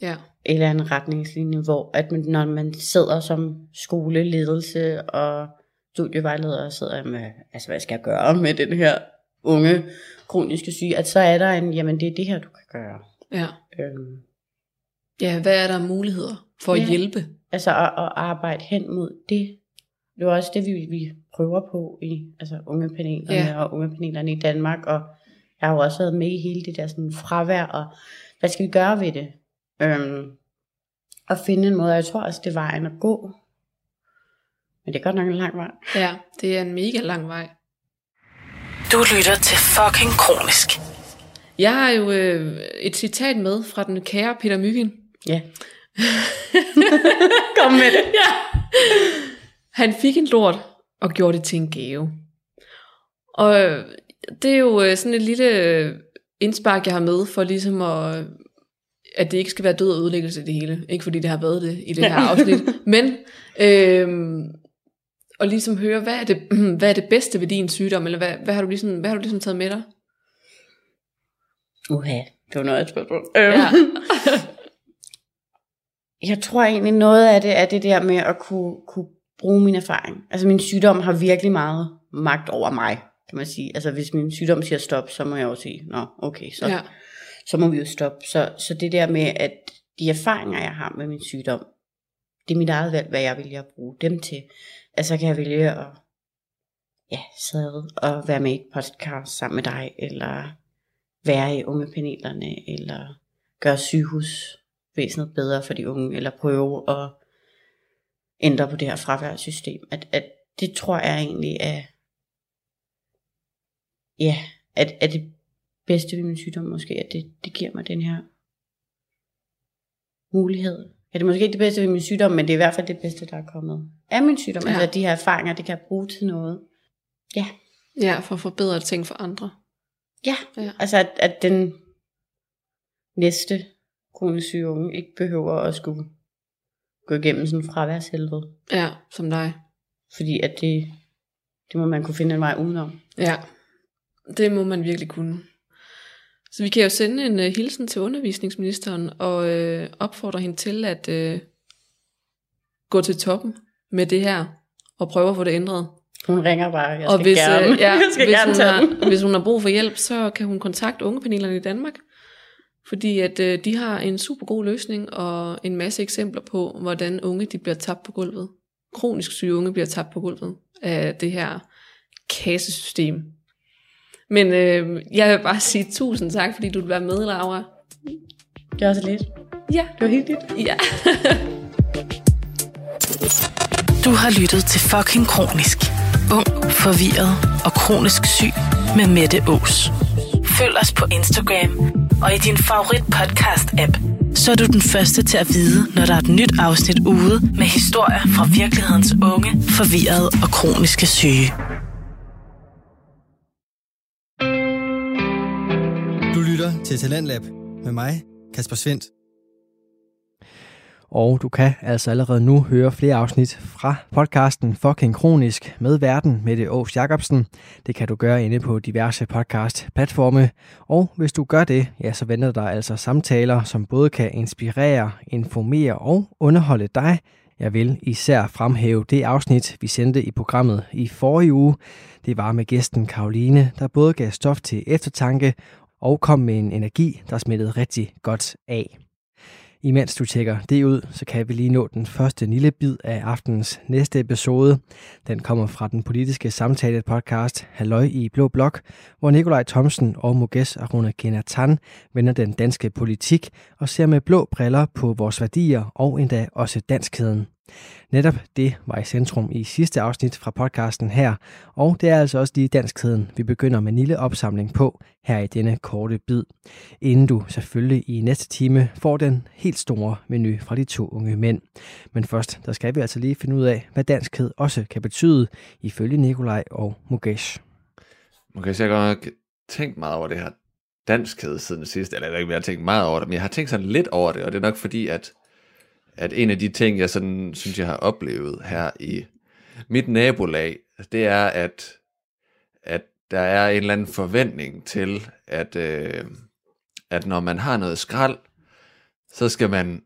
Ja, eller en retningslinje, hvor at man, når man sidder som skoleledelse og studievejleder og sidder med, altså hvad skal jeg gøre med den her unge kroniske syge, at så er der en, jamen det er det her, du kan gøre. ja. Øhm, Ja, hvad er der muligheder for at Ja. hjælpe? altså at, at arbejde hen mod det. Det er også det, vi, vi prøver på i altså unge panelerne Ja. og unge panelerne i Danmark, og jeg har jo også været med i hele det der sådan fravær, og hvad skal vi gøre ved det? Øhm, og finde en måde, og jeg tror også, det er vejen at gå. Men det er godt nok en lang vej. Ja, det er en mega lang vej. Du lytter til fucking kronisk. Jeg har jo øh, et citat med fra den kære Peter Myggen. Ja. (laughs) Kom med det. Ja. Han fik en lort og gjorde det til en gave. Og det er jo øh, sådan et lille øh, indspark, jeg har med for ligesom at, at det ikke skal være død og ødelæggelse det hele. Ikke fordi det har været det i det her afsnit. (laughs) Men øh, og ligesom høre, hvad er, det, (clears throat) hvad er det bedste ved din sygdom? Eller hvad, hvad, har, du ligesom, hvad har du ligesom taget med dig? Uha, det var noget af et spørgsmål. Øhm, Ja. (laughs) Jeg tror egentlig noget af det er det der med at kunne, kunne bruge min erfaring. Altså min sygdom har virkelig meget magt over mig, kan man sige. Altså hvis min sygdom siger stop, så må jeg jo sige, nå okay, så, ja. så må vi jo stoppe. Så, så det der med, at de erfaringer, jeg har med min sygdom, det er mit eget valg, hvad jeg vælger at bruge dem til. Altså kan jeg vælge at ja, sidde og være med i et podcast sammen med dig, eller være i unge panelerne, eller gøre sygehusvæsenet bedre for de unge, eller prøve at ændre på det her fraværssystem. At, at det tror jeg egentlig er, ja, at, at det bedste ved min sygdom måske, at det, det giver mig den her mulighed. Ja, det er måske ikke det bedste ved min sygdom, men det er i hvert fald det bedste, der er kommet af min sygdom. Ja. Altså de her erfaringer, det kan jeg bruge til noget. Ja, ja, for at forbedre ting for andre. ja. Ja. Altså at, at den næste kronisk syge unge ikke behøver at skulle gå igennem sådan en fraværshelvede. Ja, som dig. Fordi at det, det må man kunne finde en vej udenom. Ja, det må man virkelig kunne. Så vi kan jo sende en uh, hilsen til undervisningsministeren og uh, opfordre hende til at uh, gå til toppen med det her og prøve at få det ændret. Hun ringer bare, jeg og skal hvis, gerne, øh, ja, (laughs) jeg skal hvis, gerne hun har, hvis hun har brug for hjælp, så kan hun kontakte ungepanelerne i Danmark. Fordi at uh, de har en super god løsning og en masse eksempler på, hvordan unge de bliver tabt på gulvet. Kronisk syge unge bliver tabt på gulvet af det her kassesystem. Men øh, jeg vil bare sige tusind tak, fordi du vil være med, Laura. Det er også lidt. Ja. Det var helt lidt. Ja. Du har lyttet til fucking kronisk. Ung, forvirret og kronisk syg med Mette Ås. Følg os på Instagram og i din favorit podcast app, så er du den første til at vide, når der er et nyt afsnit ude med historier fra virkelighedens unge, forvirrede og kroniske syge. Du lytter til Talentlab med mig, Kasper Svendt. Og du kan altså allerede nu høre flere afsnit fra podcasten Fucking Kronisk med verden Mette Aarhus Jacobsen. Det kan du gøre inde på diverse podcast-platforme. Og hvis du gør det, ja, så venter der altså samtaler, som både kan inspirere, informere og underholde dig. Jeg vil især fremhæve det afsnit, vi sendte i programmet i forrige uge. Det var med gæsten Karoline, der både gav stof til eftertanke og kom med en energi, der smittede rigtig godt af. Imens du tjekker det ud, så kan vi lige nå den første lille bid af aftenens næste episode. Den kommer fra den politiske samtale podcast Halløj i Blå Blok, hvor Nikolaj Thomsen og Muges Aruna Genatan vender den danske politik og ser med blå briller på vores værdier og endda også danskheden. Netop det var i centrum i sidste afsnit fra podcasten her, og det er altså også lige danskheden, vi begynder med en lille opsamling på her i denne korte bid, inden du selvfølgelig i næste time får den helt store menu fra de to unge mænd. Men først, der skal vi altså lige finde ud af, hvad danskhed også kan betyde, ifølge Nikolaj og Mukesh. Mukesh, jeg har godt tænkt meget over det her danskhed siden sidst, eller jeg har ikke, tænkt meget over det, men jeg har tænkt sådan lidt over det, og det er nok fordi, at at en af de ting, jeg sådan synes, jeg har oplevet her i mit nabolag, det er, at, at der er en eller anden forventning til, at, øh, at når man har noget skrald, så skal man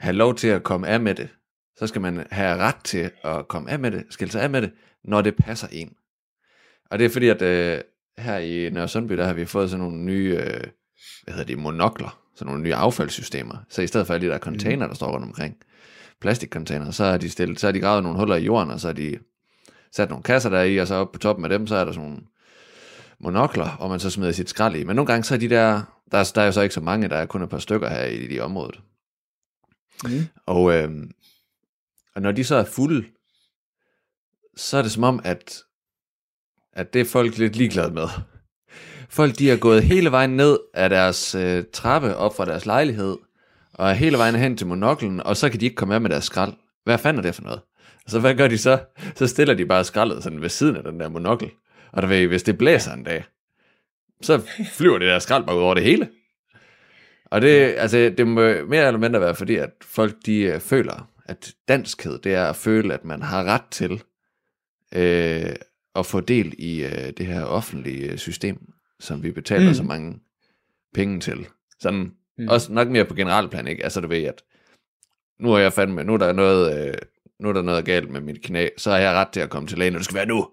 have lov til at komme af med det. Så skal man have ret til at komme af med det, skille sig af med det, når det passer en. Og det er fordi, at øh, her i Nørre Sundby, der har vi fået sådan nogle nye, øh, hvad hedder det, monokler, sådan nogle nye affaldssystemer. Så i stedet for alle de der container, der står rundt omkring, plastikcontainer, så har de stillet, så har de gravet nogle huller i jorden, og så har de sat nogle kasser der i, og så oppe på toppen af dem, så er der sådan nogle monokler, og man så smider sit skrald i. Men nogle gange så er de der, der er, der er jo så ikke så mange, der er kun et par stykker her i de området. Mm. Og, øh, og når de så er fulde, så er det som om, at, at det er folk lidt ligeglade med. Folk de er gået hele vejen ned af deres øh, trappe op fra deres lejlighed, og er hele vejen hen til monoklen, og så kan de ikke komme af med deres skrald. Hvad fanden er det for noget? Så hvad gør de så? Så stiller de bare skraldet sådan ved siden af den der monokkel. Og der ved, hvis det blæser en dag, så flyver det der skrald bare ud over det hele. Og det, altså, det må mere eller mindre være fordi, at folk de øh, føler, at danskhed, det er at føle, at man har ret til øh, at få del i øh, det her offentlige øh, system, som vi betaler mm. så mange penge til. Sådan, mm. også nok mere på generalplan, ikke? Altså du ved, at nu er jeg fandme, nu er der noget, øh, nu er der noget galt med mit knæ, så har jeg ret til at komme til lægen, og det skal være nu.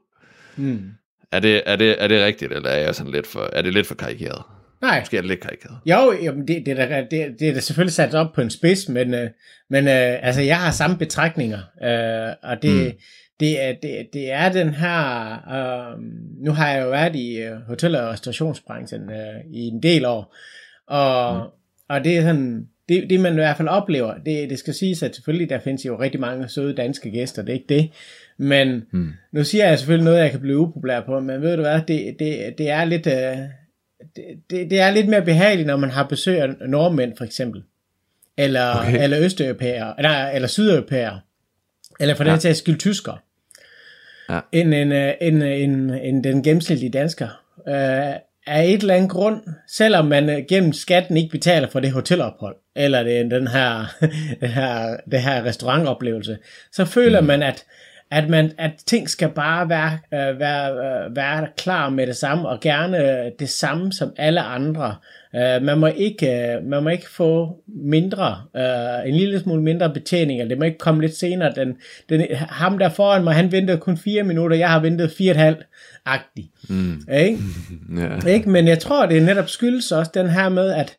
Mm. Er det, er, det, er det rigtigt, eller er, jeg sådan lidt for, er det lidt for karikeret? Nej. Måske er det lidt karikeret. Jo, jamen det, det, er det, det er da selvfølgelig sat op på en spids, men, øh, men øh, altså, jeg har samme betragtninger, øh, og det, mm. Det, er, det, det er den her, øh, nu har jeg jo været i øh, hotel- og restaurationsbranchen øh, i en del år, og, mm. og det er sådan, det, det man i hvert fald oplever, det, det skal siges, at selvfølgelig der findes jo rigtig mange søde danske gæster, det er ikke det, men mm. nu siger jeg selvfølgelig noget, jeg kan blive upopulær på, men ved du hvad, det, det, det er lidt... Øh, det, det, er lidt mere behageligt, når man har besøg af nordmænd, for eksempel. Eller, okay. eller østeuropæere, eller, eller sydeuropæere. Eller for ja. den sags skyld tysker. Ja. End, en, en, en, en den gennemsnitlige dansker. Øh, af et eller andet grund, selvom man gennem skatten ikke betaler for det hotelophold, eller det, den her, (laughs) det her, det her restaurantoplevelse, så føler mm. man, at at, man, at ting skal bare være, øh, være, øh, være klar med det samme, og gerne det samme som alle andre. Øh, man, må ikke, øh, man må ikke få mindre, øh, en lille smule mindre betjening, eller det må ikke komme lidt senere. Den, den, ham der foran mig, han ventede kun fire minutter, jeg har ventet fire og et halvt agtig. Mm. Ikke? (laughs) yeah. ikke? Men jeg tror, det netop skyldes også den her med, at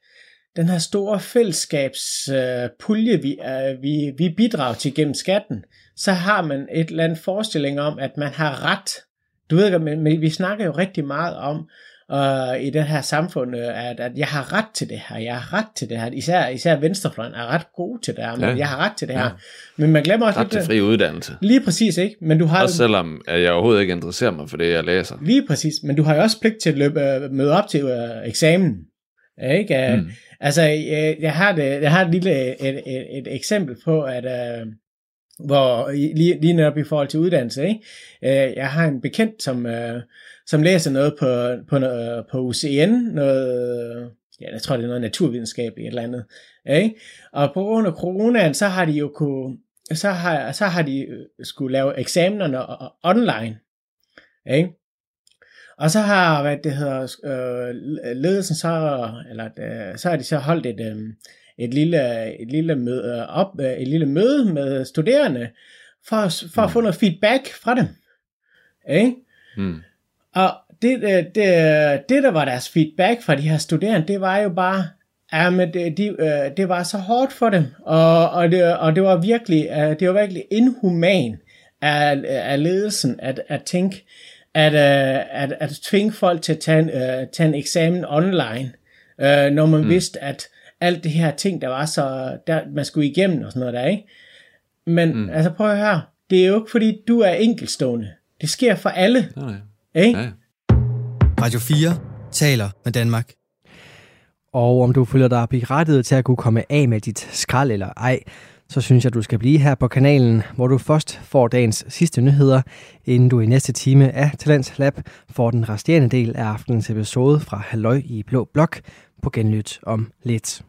den her store fællesskabspulje, øh, vi, øh, vi, vi bidrager til gennem skatten, så har man et eller andet forestilling om, at man har ret. Du ved, men, men vi snakker jo rigtig meget om, uh, i det her samfund, at, at jeg har ret til det her, jeg har ret til det her, især, især venstrefløjen er ret god til det her, men ja. jeg har ret til det her. Ja. Men man glemmer også ret lidt... til fri uddannelse. Lige præcis, ikke? Men du har også selvom at jeg overhovedet ikke interesserer mig for det, jeg læser. Lige præcis, men du har jo også pligt til at løbe, uh, møde op til uh, eksamen. Ikke? Mm. Altså, jeg, jeg, har det, jeg har et lille et, et, et eksempel på, at uh, hvor lige, lige netop i forhold til uddannelse, ikke? Øh, jeg har en bekendt, som, øh, som læser noget på, på, øh, på UCN, noget, ja, jeg tror det er noget naturvidenskab et eller andet, ikke? og på grund af coronaen, så har de jo kunne, så har, så har de øh, skulle lave eksamenerne online, ikke? Og så har, hvad det hedder, øh, ledelsen så, eller øh, så har de så holdt et, øh, et lille, et lille, møde, op, et lille møde med studerende, for, for at mm. få noget feedback fra dem. Ikke? Mm. Og det, det, det, det, der var deres feedback fra de her studerende, det var jo bare, Ja, men det, de, øh, det var så hårdt for dem, og, og, det, og det var virkelig, uh, det var virkelig inhuman af, af ledelsen at, at tænke, at, at, at tvinge folk til at tage en, tage en eksamen online, når man mm. vidste, at alt det her ting, der var så, der, man skulle igennem og sådan noget der, ikke? Men mm. altså prøv at høre, det er jo ikke fordi, du er enkelstående. Det sker for alle. Nej, nej. Ikke? Ja. Radio 4 taler med Danmark. Og om du føler dig berettiget til at kunne komme af med dit skrald eller ej, så synes jeg, du skal blive her på kanalen, hvor du først får dagens sidste nyheder, inden du i næste time af Talents Lab får den resterende del af aftenens episode fra Halløj i Blå Blok på genlyt om lidt.